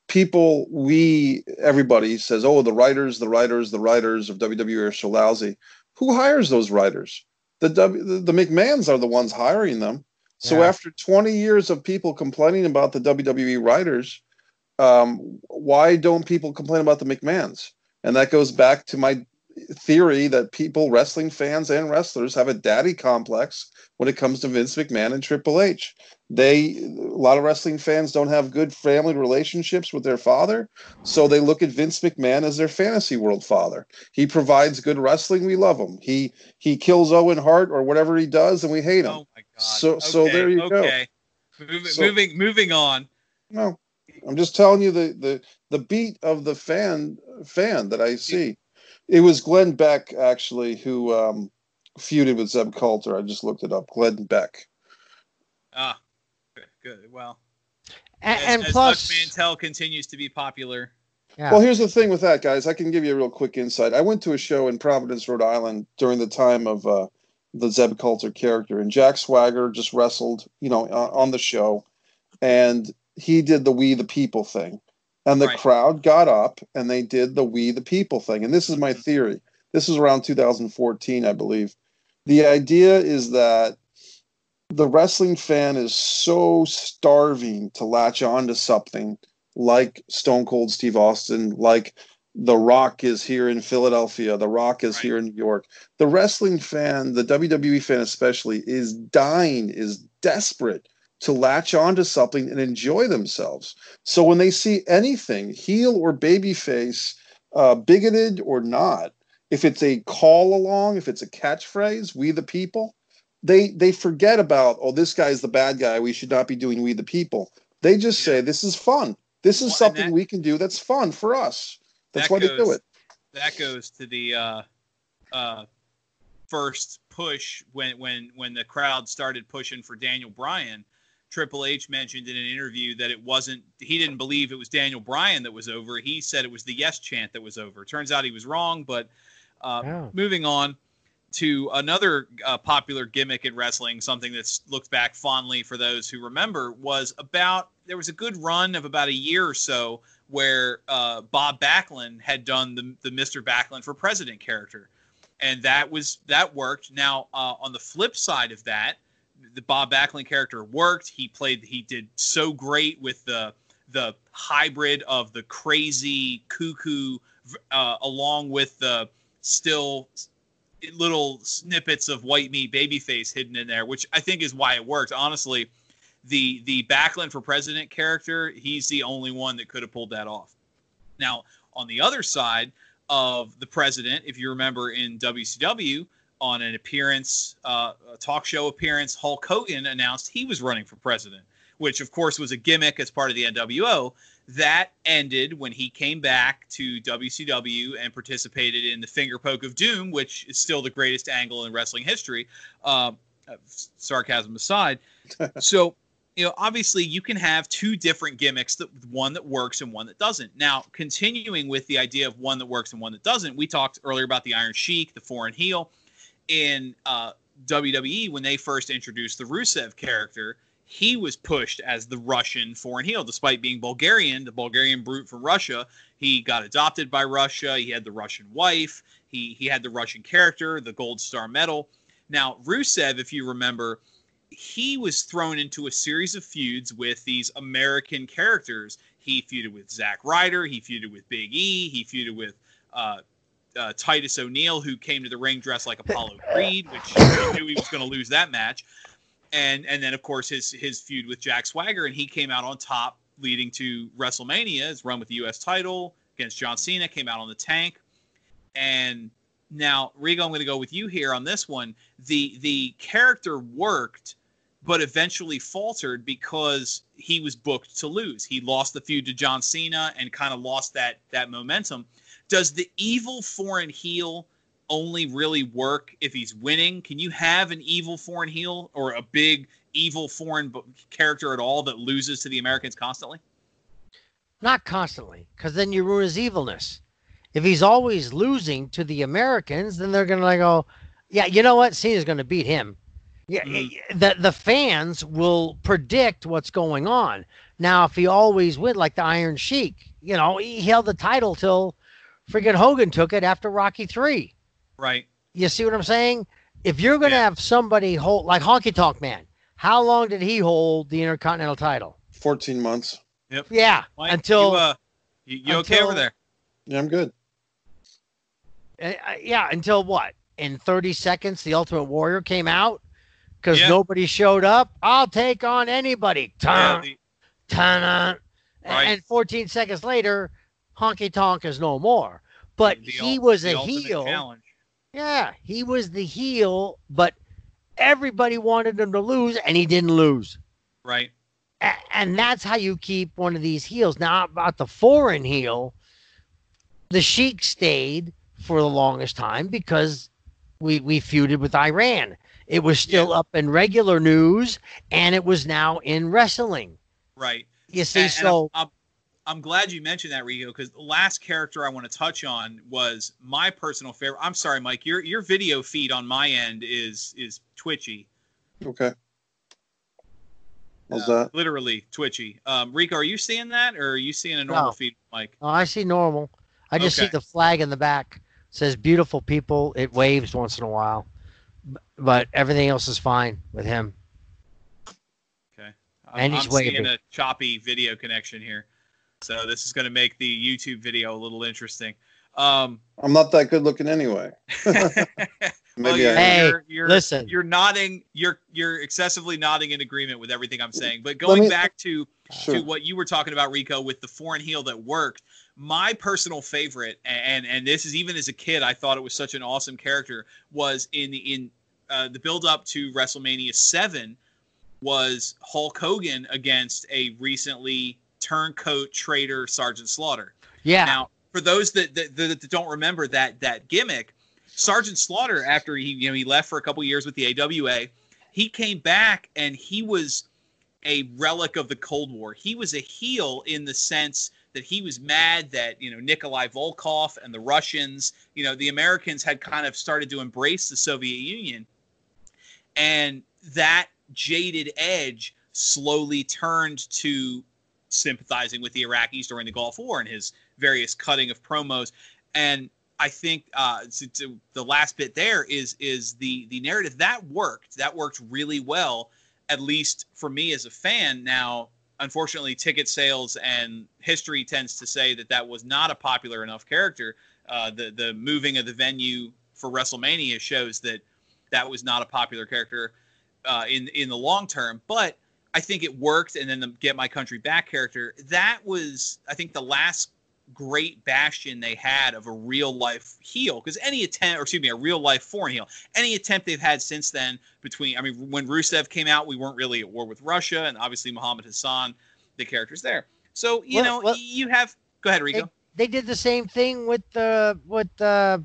People, we, everybody says, "Oh, the writers, the writers, the writers of WWE are so lousy." Who hires those writers? The W, the, the McMahons are the ones hiring them. So Yeah. after 20 years of people complaining about the WWE writers, um, why don't people complain about the McMahons? And that goes back to my theory that people, wrestling fans and wrestlers, have a daddy complex when it comes to Vince McMahon and Triple H. They, a lot of wrestling fans don't have good family relationships with their father, so they look at Vince McMahon as their fantasy world father. He provides good wrestling, we love him. He he kills Owen Hart or whatever he does, and we hate him. My god. So- so there you go. okay. Moving, So- moving moving on. No, I'm just telling you the the the beat of the fan fan that I see. It was Glenn Beck actually who um, feuded with Zeb Colter. I just looked it up. Glenn Beck. Ah, good. good. Well, and, as, and as plus Dutch Mantell continues to be popular. yeah, Well, here's the thing with that, guys. I can give you a real quick insight. I went to a show in Providence, Rhode Island during the time of uh, the Zeb Colter character, and Jack Swagger just wrestled, you know, on, on the show, and he did the "We the People" thing, and the Right. crowd got up and they did the "We the People" thing. And this is my mm-hmm. theory. This is around 2014, I believe. The idea is that the wrestling fan is so starving to latch on to something like Stone Cold Steve Austin, like The Rock is here in Philadelphia, The Rock is Right. here in New York. The wrestling fan, the WWE fan especially, is dying, is desperate to latch onto something and enjoy themselves. So when they see anything, heel or babyface, uh, bigoted or not, if it's a call along, if it's a catchphrase, we the people, they they forget about oh this guy's the bad guy. We should not be doing we the people. They just Yeah. say this is fun. This is Well, something that- we can do that's fun for us. That's That why they do goes- it. That goes to the uh, uh, first push when when when the crowd started pushing for Daniel Bryan Triple H mentioned in an interview that it wasn't. He didn't believe it was Daniel Bryan that was over. He said it was the Yes chant that was over. Turns out he was wrong. But uh, Yeah. moving on to another uh, popular gimmick in wrestling, something that's looked back fondly for those who remember, was about there was a good run of about a year or so where uh, Bob Backlund had done the the Mr. Backlund for President character, and that was that worked. Now uh, on the flip side of that, the Bob Backlund character worked. He played he did so great with the the hybrid of the crazy cuckoo uh, along with the still little snippets of white meat babyface hidden in there, which I think is why it worked. Honestly, the the Backlund for president character, he's the only one that could have pulled that off. Now, on the other side of the president, if you remember in WCW, on an appearance, uh, a talk show appearance, Hulk Hogan announced he was running for president, which of course was a gimmick as part of the NWO. That ended when he came back to WCW and participated in the Finger Poke of Doom, which is still the greatest angle in wrestling history. Uh, sarcasm aside. so, you know, obviously you can have two different gimmicks that one that works and one that doesn't. Now, continuing with the idea of one that works and one that doesn't, we talked earlier about the Iron Sheik, the foreign heel in uh, WWE when they first introduced the Rusev character. He was pushed as the Russian foreign heel, despite being Bulgarian, the Bulgarian brute from Russia. He got adopted by Russia. He had the Russian wife. He he had the Russian character, the Gold Star Medal. Now, Rusev, if you remember, he was thrown into a series of feuds with these American characters. He feuded with Zack Ryder. He feuded with Big E. He feuded with uh, uh, Titus O'Neil, who came to the ring dressed like Apollo Creed, which he knew he was going to lose that match. And and then of course his his feud with Jack Swagger, and he came out on top, leading to WrestleMania, his run with the U.S. title against John Cena, came out on the tank. And now, Rico, I'm going to go with you here on this one. The the character worked, but eventually faltered because he was booked to lose. He lost the feud to John Cena and kind of lost that that momentum. Does the evil foreign heel only really work if he's winning? Can you have an evil foreign heel or a big evil foreign character at all that loses to the Americans constantly? Not constantly, because then you ruin his evilness. If he's always losing to the Americans, then they're gonna go, oh, yeah, you know what? Cena's gonna beat him. Yeah, Mhm. the the fans will predict what's going on. Now, if he always win like the Iron Sheik, you know, he held the title till freaking Hogan took it after Rocky Three. Right. You see what I'm saying? If you're gonna Yeah. have somebody hold like Honky Tonk Man, how long did he hold the Intercontinental title? 14 months. Yep. Yeah, Mike, until you, uh, you, you okay over there? Yeah, I'm good. Uh, yeah, until what? In 30 seconds, the Ultimate Warrior came out because Yeah. nobody showed up. I'll take on anybody. Yeah, the- dun, dun. Right. And 14 seconds later, Honky Tonk is no more. But the he was the a heel. challenge. Yeah, he was the heel, but everybody wanted him to lose, and he didn't lose. Right. A- and that's how you keep one of these heels. Now about the foreign heel, the Sheik stayed for the longest time because we we feuded with Iran. It was still Yeah. up in regular news, and it was now in wrestling. Right. You see, And- and so I'm, I'm, I'm glad you mentioned that, Rico, because the last character I want to touch on was my personal favorite. I'm sorry, Mike. Your your video feed on my end is is twitchy, Okay. How's uh, that? literally twitchy. Um, Rico, are you seeing that, or are you seeing a normal No. feed, Mike? oh, I see normal. I just see the flag in the back. says beautiful people. It waves once in a while, B- but everything else is fine with him. Okay. And I'm, he's I'm seeing a choppy video connection here, so this is going to make the YouTube video a little interesting. Um, I'm not that good looking anyway. well, you're, I Hey, you're, you're, listen. you're nodding. You're you're excessively nodding in agreement with everything I'm saying. But going me- back to Sure. to what you were talking about, Rico, with the foreign heel that worked. My personal favorite, and and this is even as a kid, I thought it was such an awesome character. Was in the in uh, the build up to WrestleMania Seven, was Hulk Hogan against a recently turncoat traitor Sergeant Slaughter. Yeah, Now, for those that, that that don't remember that that gimmick, Sergeant Slaughter, after he you know he left for a couple years with the AWA, he came back and he was a relic of the Cold War. He was a heel in the sense that he was mad that you know Nikolai Volkov and the Russians, you know, the Americans had kind of started to embrace the Soviet Union, and that jaded edge slowly turned to sympathizing with the Iraqis during the Gulf War and his various cutting of promos. And I think uh, to, to the last bit there is is the the narrative that worked. That worked really well, at least for me as a fan. Now, unfortunately, ticket sales and history tends to say that that was not a popular enough character. Uh, the the moving of the venue for WrestleMania shows that that was not a popular character uh, in in the long term. But I think it worked, and then the Get My Country Back character that was I think the last great bastion they had of a real life heel because any attempt or excuse me a real life foreign heel any attempt they've had since then between i mean when rusev came out we weren't really at war with russia and obviously muhammad hassan the characters there so you Well- know well- you have go ahead rico They did the same thing with uh, with uh,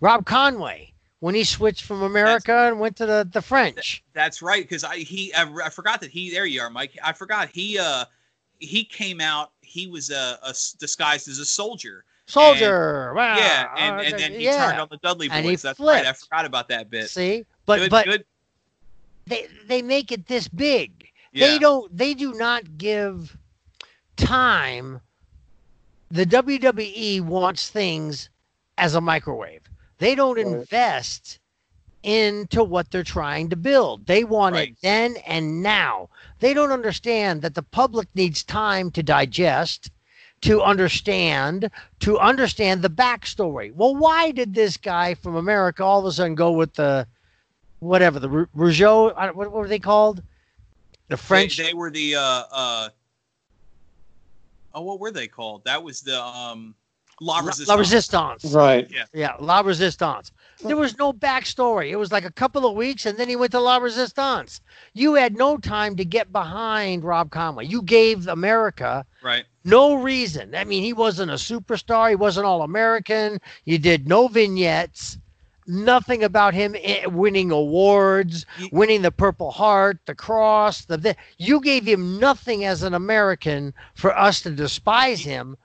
Rob Conway when he switched from America and went to the, the French. That's right, because I he I, I forgot that he there you are, Mike. I forgot he uh he came out. He was uh, a disguised as a soldier. Soldier. wow. yeah, and, and then he yeah. turned on the Dudley And boys. That's right. I forgot about that bit. See, but good, but good. they they make it this big. Yeah. They don't. They do not give time. The WWE wants things as a microwave. They don't Right. invest into what they're trying to build. They want Right. it then and now. They don't understand that the public needs time to digest, to understand, to understand the backstory. Well, why did this guy from America all of a sudden go with the whatever the Rougeau? What, what were they called? The French. They, they were the uh uh. Oh, what were they called? That was the um La La- Resistance. La Resistance. Right. Yeah, Yeah. La Resistance. There was no backstory. It was like a couple of weeks, and then he went to La Resistance. You had no time to get behind Rob Conway. You gave America Right. no reason. I mean, he wasn't a superstar. He wasn't all American. You did no vignettes. Nothing about him eh, winning awards, You- winning the Purple Heart, the Cross. The, the you gave him nothing as an American for us to despise him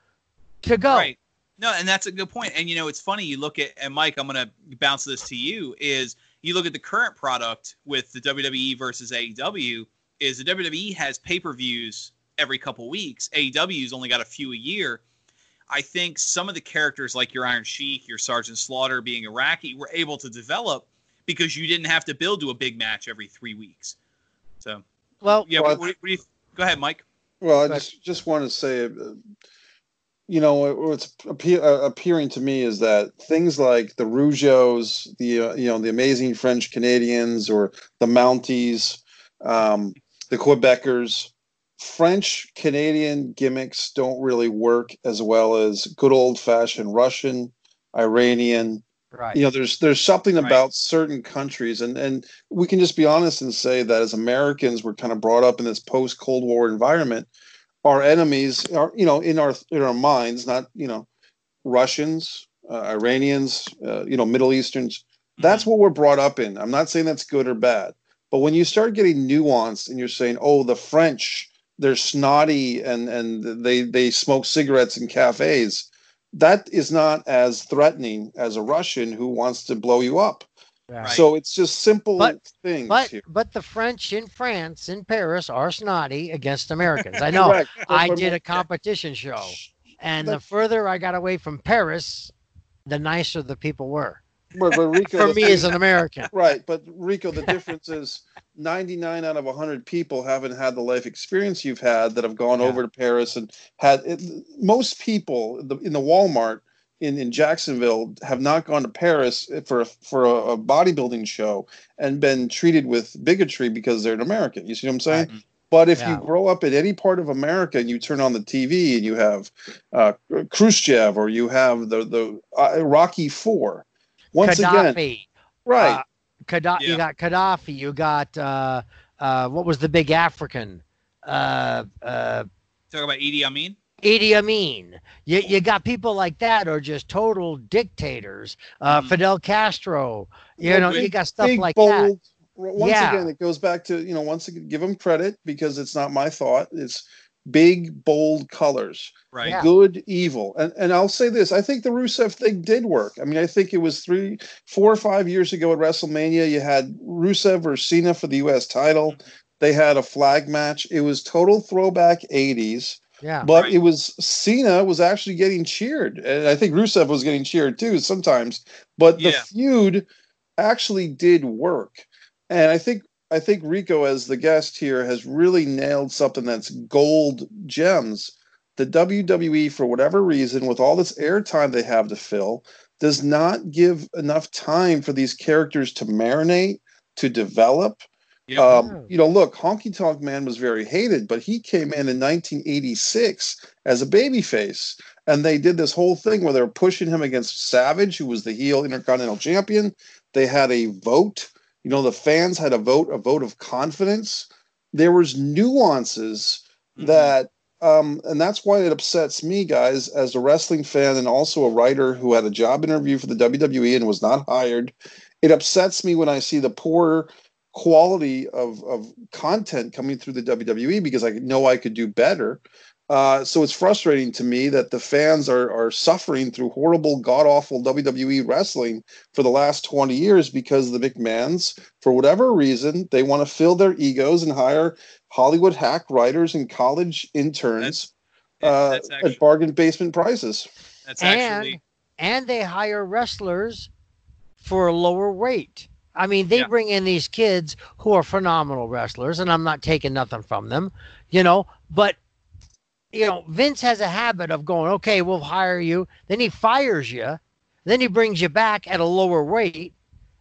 to go. Right. No, and that's a good point. And you know, it's funny. You look at and Mike, I'm going to bounce this to you. Is you look at the current product with the WWE versus AEW. Is the WWE has pay per views every couple weeks. AEW's only got a few a year. I think some of the characters like your Iron Sheik, your Sergeant Slaughter being Iraqi were able to develop because you didn't have to build to a big match every three weeks. So Well, yeah, Well, what, what do you, go ahead, Mike. Well, I just just want to say, uh, you know, what's appe- uh, appearing to me is that things like the Rougeaus, the uh, you know the amazing French Canadians, or the Mounties, um, the Quebecers, French Canadian gimmicks don't really work as well as good old fashioned Russian, Iranian, right. you know there's there's something Right. about certain countries and and we can just be honest and say that as americans we're kind of brought up in this post cold war environment our enemies are you know in our in our minds not you know russians uh, iranians uh, you know middle easterns. That's what we're brought up in. I'm not saying that's good or bad. But when you start getting nuanced and you're saying oh the french they're snotty and and they they smoke cigarettes in cafes that is not as threatening as a Russian who wants to blow you up. Right. So it's just simple But- things But here. but the French in France in Paris are snotty against Americans. I know. I did a competition show, and the further I got away from Paris, the nicer the people were. but, but Rico, For me thing- as an American. right. But Rico, the difference is 99 out of 100 people haven't had the life experience you've had that have gone Yeah. over to Paris and had it, most people in the, in the Walmart in, in Jacksonville have not gone to Paris for a, for a, a bodybuilding show and been treated with bigotry because they're an American. You see what I'm saying? Right. But if Yeah. you grow up in any part of America and you turn on the TV and you have uh, Khrushchev or you have the the uh, Rocky Four, once again, right? Uh, Gadda- Yeah. You got Gaddafi. You got uh, uh, what was the big African? Uh, uh, Talk about Idi Amin. Idi Amin. You, you got people like that are just total dictators. Uh, Mhm. Fidel Castro. You Well, know, big- you got stuff big like bold, that. once Yeah. again, it goes back to you know once again give them credit because it's not my thought. It's big bold colors, Right. Yeah. good, evil, and and I'll say this: I think the Rusev thing did work. I mean, I think it was three, four or five years ago at WrestleMania. You had Rusev or Cena for the U.S. title. They had a flag match. It was total throwback '80s. Yeah. But Right. it was Cena was actually getting cheered, and I think Rusev was getting cheered too sometimes. But the Yeah. feud actually did work, and I think I think Rico, as the guest here, has really nailed something that's gold gems. The WWE, for whatever reason, with all this airtime they have to fill, does not give enough time for these characters to marinate, to develop. Yep. Um, you know, look, Honky Tonk Man was very hated, but he came in in 1986 as a babyface, and they did this whole thing where they were pushing him against Savage, who was the heel Intercontinental Champion. They had a vote. You know, the fans had a vote, a vote of confidence. There was nuances Mhm. that um and that's why it upsets me guys as a wrestling fan and also a writer who had a job interview for the WWE and was not hired it upsets me when i see the poor quality of of content coming through the WWE because I know I could do better uh, so it's frustrating to me that the fans are are suffering through horrible, god awful WWE wrestling for the last 20 years because the McMahons, for whatever reason, they want to fill their egos and hire Hollywood hack writers and college interns uh, that's actually, at bargain basement prices. that's and actually and they hire wrestlers for a lower rate. I mean, they Yeah. bring in these kids who are phenomenal wrestlers, and I'm not taking nothing from them, you know. But you know, Vince has a habit of going, okay, we'll hire you. Then he fires you. Then he brings you back at a lower rate.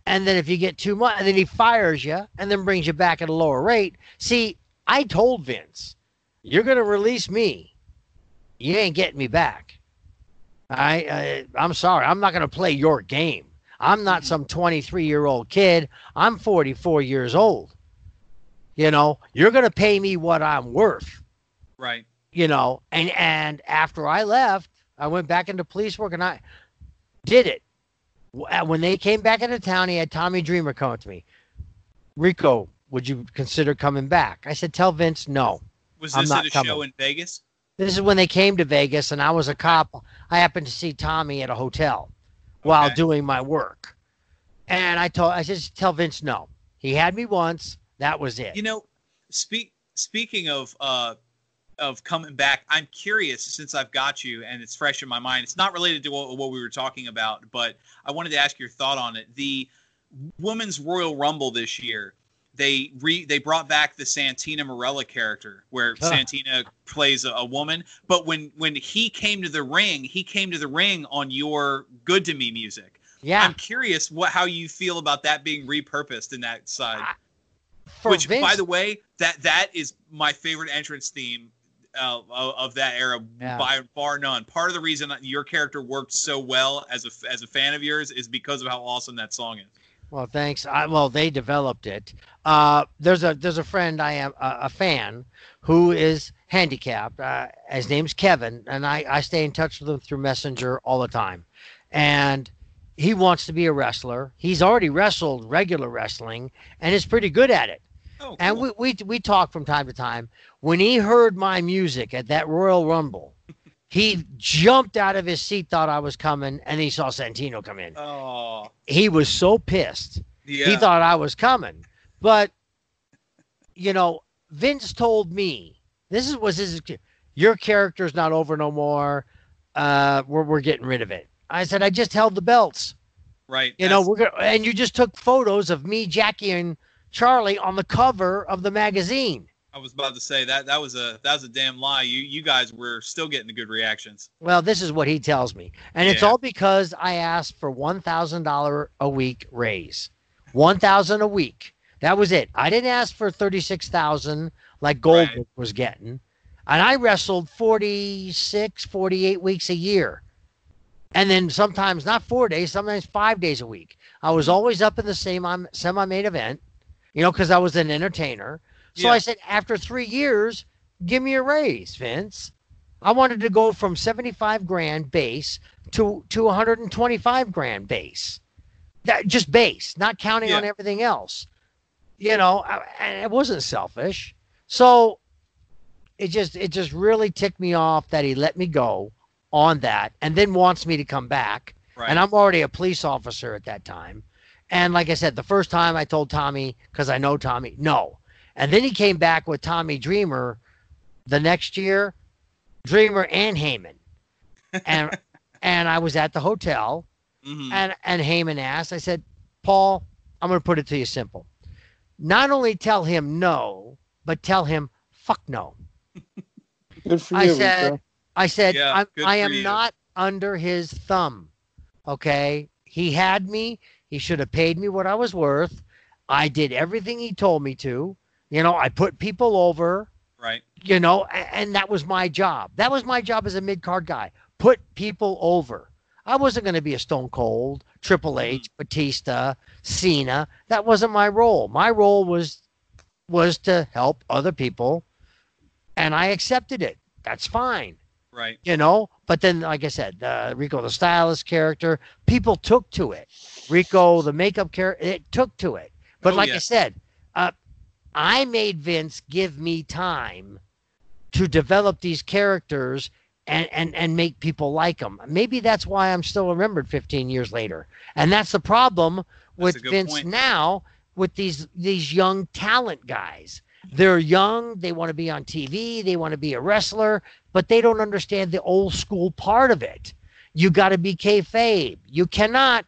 And then if you get too much, then he fires you and then brings you back at a lower rate. See, I told Vince, you're going to release me. You ain't getting me back. I, I I'm sorry. I'm not going to play your game. I'm not some 23 year old kid. I'm 44 years old. You know, you're going to pay me what I'm worth. Right. you know and and after i left i went back into police work and i did it. Uh, when they came back into town he had tommy dreamer come up to me. Rico would you consider coming back? I said tell vince no. Was I'm this not at a show in Vegas? this is when they came to vegas and i was a cop. I happened to see tommy at a hotel while Okay. doing my work and i told i said "Just tell vince no he had me once that was it You know, speak speaking of uh of coming back, I'm curious since I've got you and it's fresh in my mind. It's not related to what, what we were talking about, but I wanted to ask your thought on it. The Women's Royal Rumble this year, they re they brought back the Santina Marella character where Huh. Santina plays a, a woman, but when when he came to the ring, he came to the ring on your Good to Me music. yeah I'm curious what how you feel about that being repurposed in that side. Which, by the way, that that is my favorite entrance theme uh, of, of that era Yeah. by far none. Part of the reason that your character worked so well as a as a fan of yours is because of how awesome that song is. Well, thanks. I, well, they developed it. Uh, there's a there's a friend I am a, a fan who is handicapped. Uh, his name's Kevin, and I I stay in touch with him through Messenger all the time, and he wants to be a wrestler. He's already wrestled regular wrestling and is pretty good at it. Oh, And we, we we talk from time to time. When he heard my music at that Royal Rumble, he jumped out of his seat, thought I was coming, and he saw Santino come in. oh He was so pissed yeah, he thought I was coming. But you know, Vince told me this is was his your character's not over no more. Uh we're we're getting rid of it. I said I just held the belts. right. You know, we're gonna and you just took photos of me, Jackie, and Charlie on the cover of the magazine. I was about to say that that was a that was a damn lie. You you guys were still getting the good reactions. Well, this is what he tells me. And it's all because I asked for one thousand dollar a week raise. One thousand a week. That was it. I didn't ask for thirty six thousand like Goldberg Right. was getting. And I wrestled 46, 48 weeks a year. And then sometimes not four days, sometimes five days a week. I was always up in the same um, semi main event, you know, because I was an entertainer. So Yeah. I said, after three years, give me a raise, Vince. I wanted to go from 75 grand base to to 125 grand base. That just base, not counting on everything else. you know, I- and it wasn't selfish. So it just it just really ticked me off that he let me go on that and then wants me to come back. Right. And I'm already a police officer at that time. And like I said, the first time I told Tommy, because I know Tommy, no. And then he came back with Tommy Dreamer the next year, Dreamer and Heyman. And and I was at the hotel Mhm. and and Heyman asked, I said, Paul, I'm gonna put it to you simple. Not only tell him no, but tell him fuck no. Good for I you, said, Rico. I said, Yeah, I'm, I am you. not under his thumb. Okay. He had me. He should have paid me what I was worth. I did everything he told me to. You know, I put people over, right. you know, a- and, that was my job. That was my job as a mid card guy. Put people over. I wasn't going to be a Stone Cold, Triple H, Batista, Cena. That wasn't my role. My role was was to help other people, and I accepted it. That's fine Right. you know. But then, like I said, uh, Rico the stylist character, people took to it. Rico the makeup character, it took to it. But Oh, like I said, uh, I made Vince give me time to develop these characters and and and make people like them. Maybe that's why I'm still remembered 15 years later. And that's the problem with Vince point. now with these these young talent guys. They're young, they want to be on TV, they want to be a wrestler, but they don't understand the old school part of it. You got to be kayfabe. You cannot,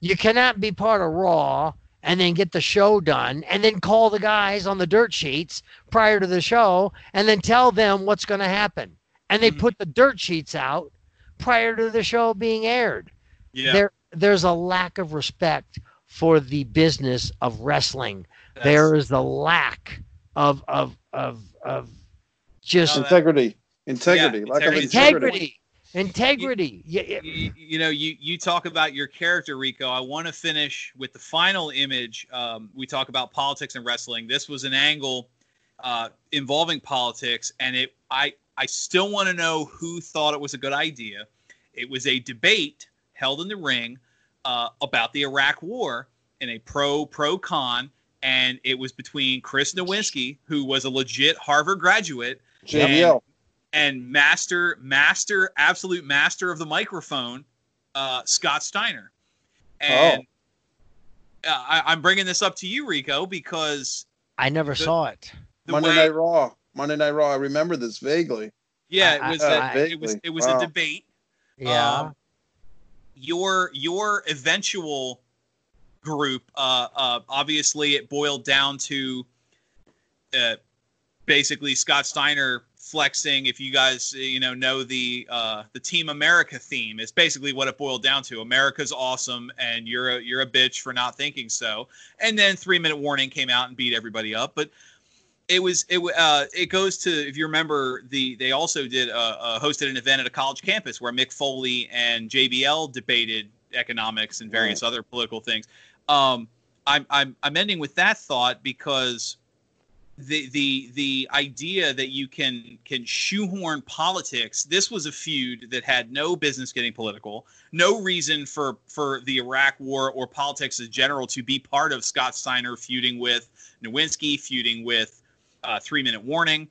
you cannot be part of Raw and then get the show done and then call the guys on the dirt sheets prior to the show and then tell them what's going to happen. And they Mhm. put the dirt sheets out prior to the show being aired. Yeah. There, there's a lack of respect for the business of wrestling. that's- There is a lack of of of of just No, that- integrity, integrity, Yeah, lack of integrity. integrity. integrity, integrity. Yeah, yeah. you, you know you you talk about your character rico i want to finish with the final image um, we talk about politics and wrestling this was an angle uh, involving politics and it i i still want to know who thought it was a good idea it was a debate held in the ring uh, about the iraq war in a pro pro con and it was between chris nowinski who was a legit harvard graduate JBL. And master, master, absolute master of the microphone, uh, Scott Steiner. And uh, I, I'm bringing this up to you, Rico, because I never The- saw it. the Monday way, Night Raw. Monday Night Raw. I remember this vaguely. yeah, it was I- a, I- it was it was Wow. a debate. Yeah. Um, your your eventual group, uh, uh, obviously, it boiled down to uh, basically Scott Steiner flexing. If you guys you know know the uh, the Team America theme, it's basically what it boiled down to. America's awesome, and you're a you're a bitch for not thinking so. And then three minute warning came out and beat everybody up, but. It was it uh, it goes to if you remember the they also did uh, uh, hosted an event at a college campus where Mick Foley and JBL debated economics and various other political things. Um, I'm I'm I'm ending with that thought because the the the idea that you can can shoehorn politics. This was a feud that had no business getting political, no reason for for the Iraq War or politics in general to be part of Scott Steiner feuding with Nowinski, feuding with uh, Three Minute Warning.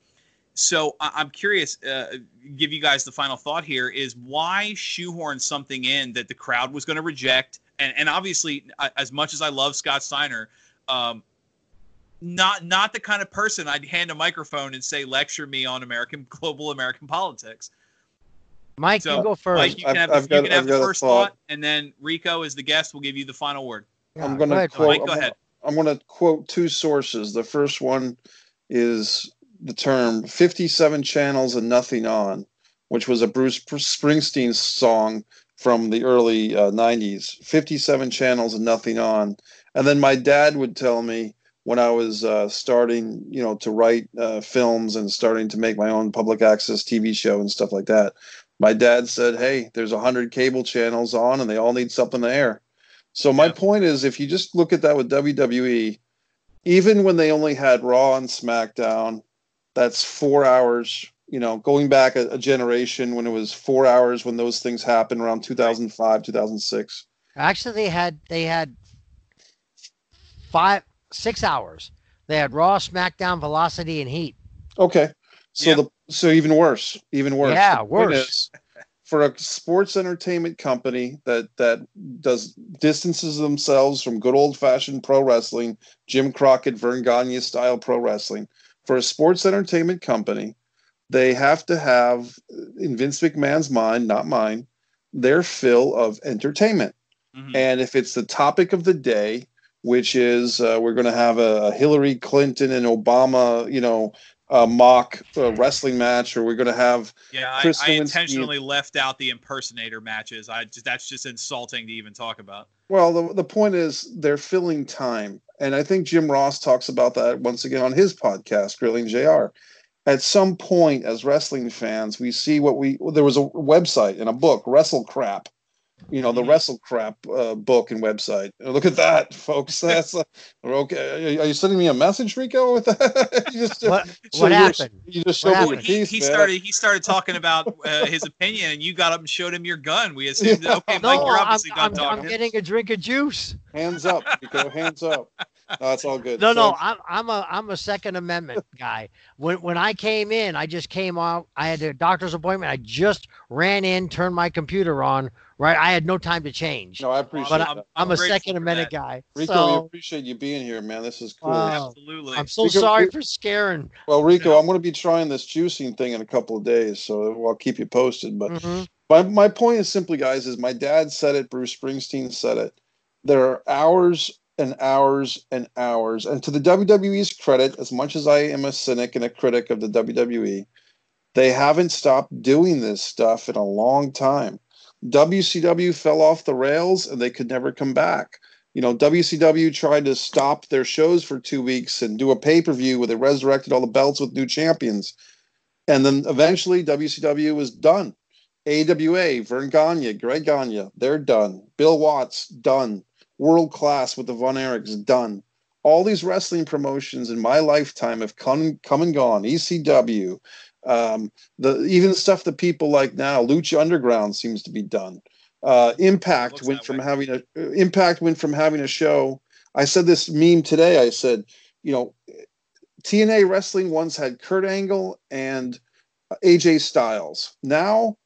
So I- I'm curious. Uh, give you guys the final thought here: is why shoehorn something in that the crowd was going to reject, and and obviously, as much as I love Scott Steiner, um, not not the kind of person I'd hand a microphone and say lecture me on American global American politics. Mike, so, you go first. Mike, you can I've- I've the, you got- can have I've the got first thought. thought, and then Rico, as the guest, will give you the final word. Yeah, I'm gonna quote. Mike, I'm go gonna- ahead. I'm going to quote two sources. The first one is the term 57 channels and nothing on, which was a Bruce Springsteen song from the early uh, 90s. 57 channels and nothing on. And then my dad would tell me when I was uh, starting, you know, to write uh, films and starting to make my own public access TV show and stuff like that. My dad said, "Hey, there's a hundred cable channels on, and they all need something to air." So my Yeah. point is, if you just look at that with WWE, even when they only had Raw and SmackDown, that's four hours. You know, going back a, a generation when it was four hours when those things happened around 2005, 2006. Actually, they had they had five six hours. They had Raw, SmackDown, Velocity, and Heat. Okay. So Yeah. the so even worse, even worse. Yeah, worse. is, for a sports entertainment company that that does distances themselves from good old fashioned pro wrestling, Jim Crockett, Verne Gagne style pro wrestling, for a sports entertainment company, they have to have, in Vince McMahon's mind, not mine, their fill of entertainment. Mhm. And if it's the topic of the day, which is uh, we're going to have a Hillary Clinton and Obama, you know, uh, mock uh, wrestling match, or we're going to have Yeah, I, I intentionally left out the impersonator matches. I just that's just insulting to even talk about. Well, the, the point is they're filling time. And I think Jim Ross talks about that once again on his podcast, Grilling JR. At some point, as wrestling fans, we see what we there was a website and a book, Wrestle Crap. You know, the Mhm. Wrestle Crap uh, book and website. Look at that, folks. That's uh, okay. Are you sending me a message, Rico? With that, you just, What so what you're- happened? You just What showed me Well, your happened? he, he started he started talking about uh, his opinion, and you got up and showed him your gun. We assumed, Yeah. okay, Mike, you're I'm, obviously done I'm, talking. I'm getting a drink of juice. Hands up, Rico. Hands up. No, it's all good. No, So- no, I'm I'm a I'm a Second Amendment guy. When when I came in, I just came out. I had a doctor's appointment. I just ran in, turned my computer on. Right, I had no time to change. No, I appreciate but that. I'm, I'm a Second Amendment that. guy. Rico, we appreciate you being here, man. This is cool. Wow. Absolutely. I'm so Rico, sorry for scaring. Well, Rico, Yeah. I'm going to be trying this juicing thing in a couple of days, so I'll keep you posted. But Mhm. my, my point is simply, guys, is my dad said it, Bruce Springsteen said it. There are hours and hours and hours. And to the WWE's credit, as much as I am a cynic and a critic of the WWE, they haven't stopped doing this stuff in a long time. WCW fell off the rails and they could never come back. You know, WCW tried to stop their shows for two weeks and do a pay per view where they resurrected all the belts with new champions. And then eventually WCW was done. AWA, Verne Gagne, Greg Gagne, they're done. Bill Watts, done. World class with the Von Erichs, done. All these wrestling promotions in my lifetime have come come and gone. ECW, um, the even stuff that people like now, Lucha Underground seems to be done. Uh, Impact went from way. having a uh, Impact went from having a show. I said this meme today. I said, you know, TNA wrestling once had Kurt Angle and AJ Styles. Now,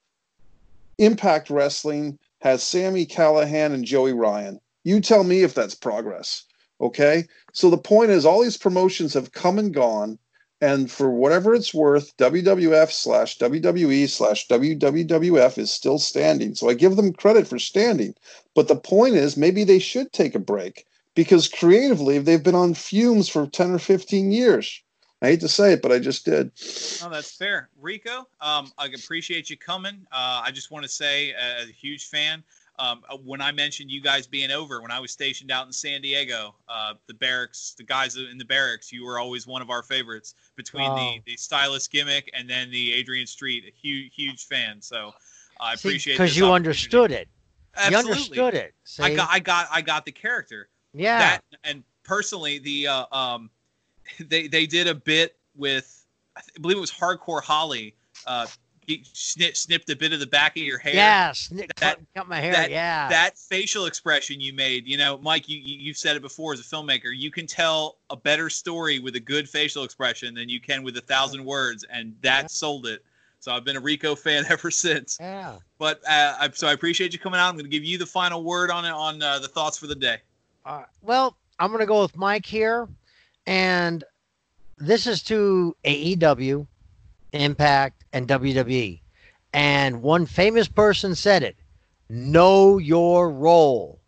Impact Wrestling has Sami Callihan and Joey Ryan. You tell me if that's progress. Okay. So the point is, all these promotions have come and gone. And for whatever it's worth, WWF slash WWE slash WWF is still standing. So I give them credit for standing. But the point is, maybe they should take a break because creatively they've been on fumes for 10 or 15 years. I hate to say it, but I just did. No, that's fair. Rico, um, I appreciate you coming. Uh, I just want to say, uh, a huge fan, um, uh, when I mentioned you guys being over, when I was stationed out in San Diego, uh, the barracks, the guys in the barracks, you were always one of our favorites between Oh. the, the stylist gimmick and then the Adrian Street. A huge, huge fan. So I appreciate because you understood it. Absolutely. You understood it. I got, I got, I got the character. yeah. that and personally the uh, um they they did a bit with I believe it was hardcore holly uh snip, snipped a bit of the back of your hair yeah. Snick, That- cut, cut my hair. that- yeah. that facial expression you made you know mike you, you you've said it before as a filmmaker you can tell a better story with a good facial expression than you can with a thousand words and that Yeah. sold it so i've been a rico fan ever since yeah. but uh, I, so i appreciate you coming out i'm going to give you the final word on it on uh, the thoughts for the day Uh, well, I'm going to go with Mike here. And this is to AEW, Impact, and WWE. And one famous person said it know your role.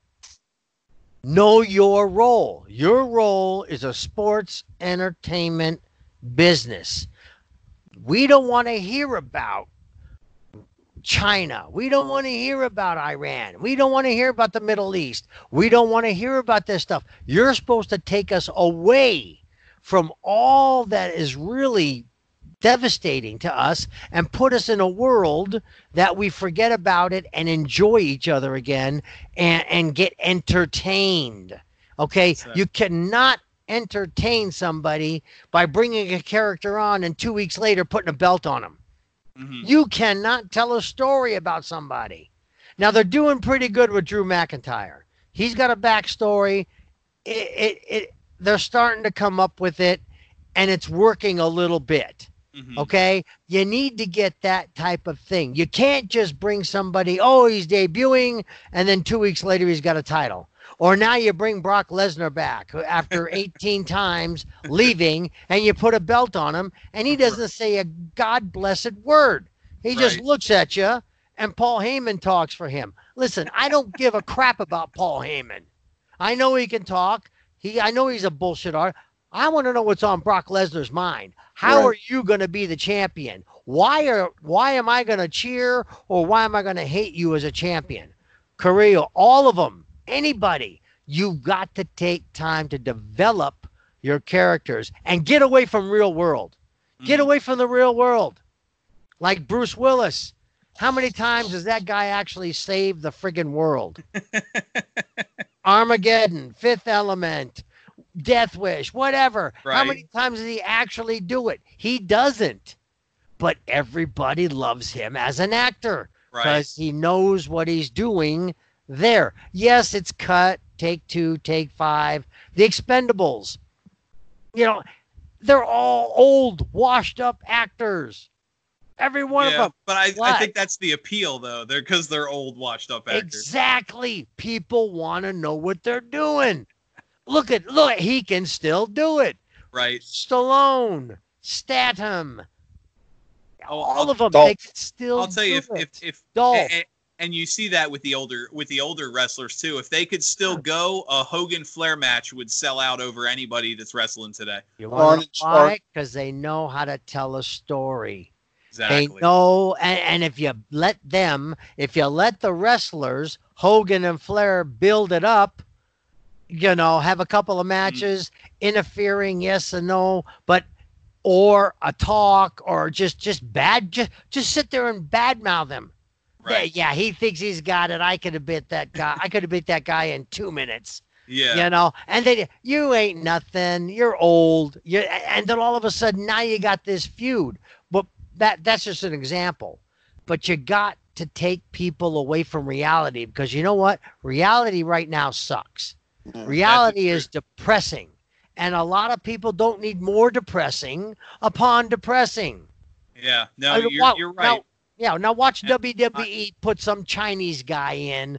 Know your role. Your role is a sports entertainment business. We don't want to hear about China. We don't want to hear about Iran. We don't want to hear about the Middle East. We don't want to hear about this stuff. You're supposed to take us away from all that is really devastating to us and put us in a world that we forget about it and enjoy each other again and, and get entertained. Okay? So- You cannot entertain somebody by bringing a character on and two weeks later putting a belt on them. Mhm. You cannot tell a story about somebody. Now they're doing pretty good with Drew McIntyre. He's got a backstory. It, it, it they're starting to come up with it and it's working a little bit. Mhm. Okay. You need to get that type of thing. You can't just bring somebody, oh, he's debuting, and then two weeks later he's got a title. Or now you bring Brock Lesnar back after 18 times leaving and you put a belt on him and he doesn't say a God blessed word. He just looks at you and Paul Heyman talks for him. Listen, I don't give a crap about Paul Heyman. I know he can talk. He I know he's a bullshit art. I want to know what's on Brock Lesnar's mind. How Right. are you going to be the champion? Why are why am I going to cheer or why am I going to hate you as a champion? Korea, all of them, anybody. You've got to take time to develop your characters and get away from real world. Get Mhm. away from the real world. Like Bruce Willis. How many times has that guy actually saved the friggin' world? Armageddon, Fifth Element, Death Wish, whatever. How many times does he actually do it? He doesn't. But everybody loves him as an actor Right. because he knows what he's doing there. Yes, it's cut, take two, take five. The Expendables, you know, they're all old, washed up actors. Every one yeah, of them. but I, I think that's the appeal though. They're because they're old, washed up actors. Exactly. People want to know what they're doing. Look at look, he can still do it. Right. Stallone, Statham, Oh, all I'll- of them. Dolph. They can still I'll tell you if do if if Dolph. and, and you see that with the older with the older wrestlers too. If they could still go, a Hogan Flair match would sell out over anybody that's wrestling today. You want to Arn- know Arn- why? Because they know how to tell a story. Exactly. They know, and, and if you let them, if you let the wrestlers, Hogan and Flair, build it up, you know, have a couple Mm. of matches, interfering, yes and no, but or a talk or just just bad, just just sit there and badmouth them. Right. Yeah, he thinks he's got it. I could have beat that guy. I could have beat that guy in two minutes. Yeah. You know, and then you ain't nothing. You're old. You and then all of a sudden now you got this feud. But that that's just an example. But you got to take people away from reality because you know what? Reality right now sucks. Yeah. Reality is depressing. And a lot of people don't need more depressing upon depressing. Yeah. No, Uh, you're, wa- you're now- right. Yeah, now watch Yeah, WWE put some Chinese guy in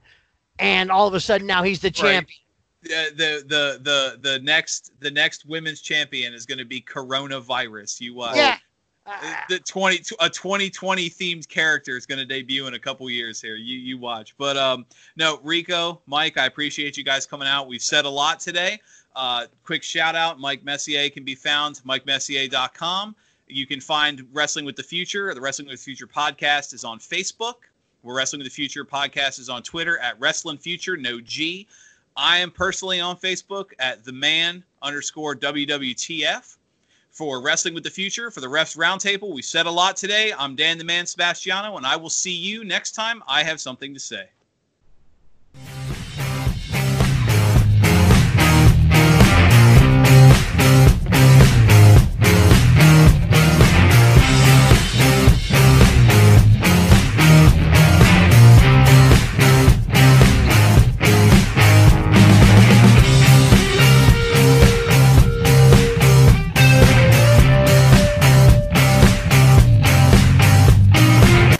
and all of a sudden now he's the Right. champion. the, the the the the next the next women's champion is going to be coronavirus. You uh, Yeah. The 20 a 2020 themed character is going to debut in a couple years here. You you watch. But um no, Rico, Mike, I appreciate you guys coming out. We've said a lot today. Uh quick shout out, Mike Messier can be found mikemessier.com. You can find Wrestling with the Future. The Wrestling with the Future podcast is on Facebook. We're Wrestling with the Future podcast is on Twitter at Wrestling Future, no G. I am personally on Facebook at the man underscore WWTF for Wrestling with the Future for the Refs Roundtable. We said a lot today. I'm Dan the Man Sebastiano, and I will see you next time I have something to say.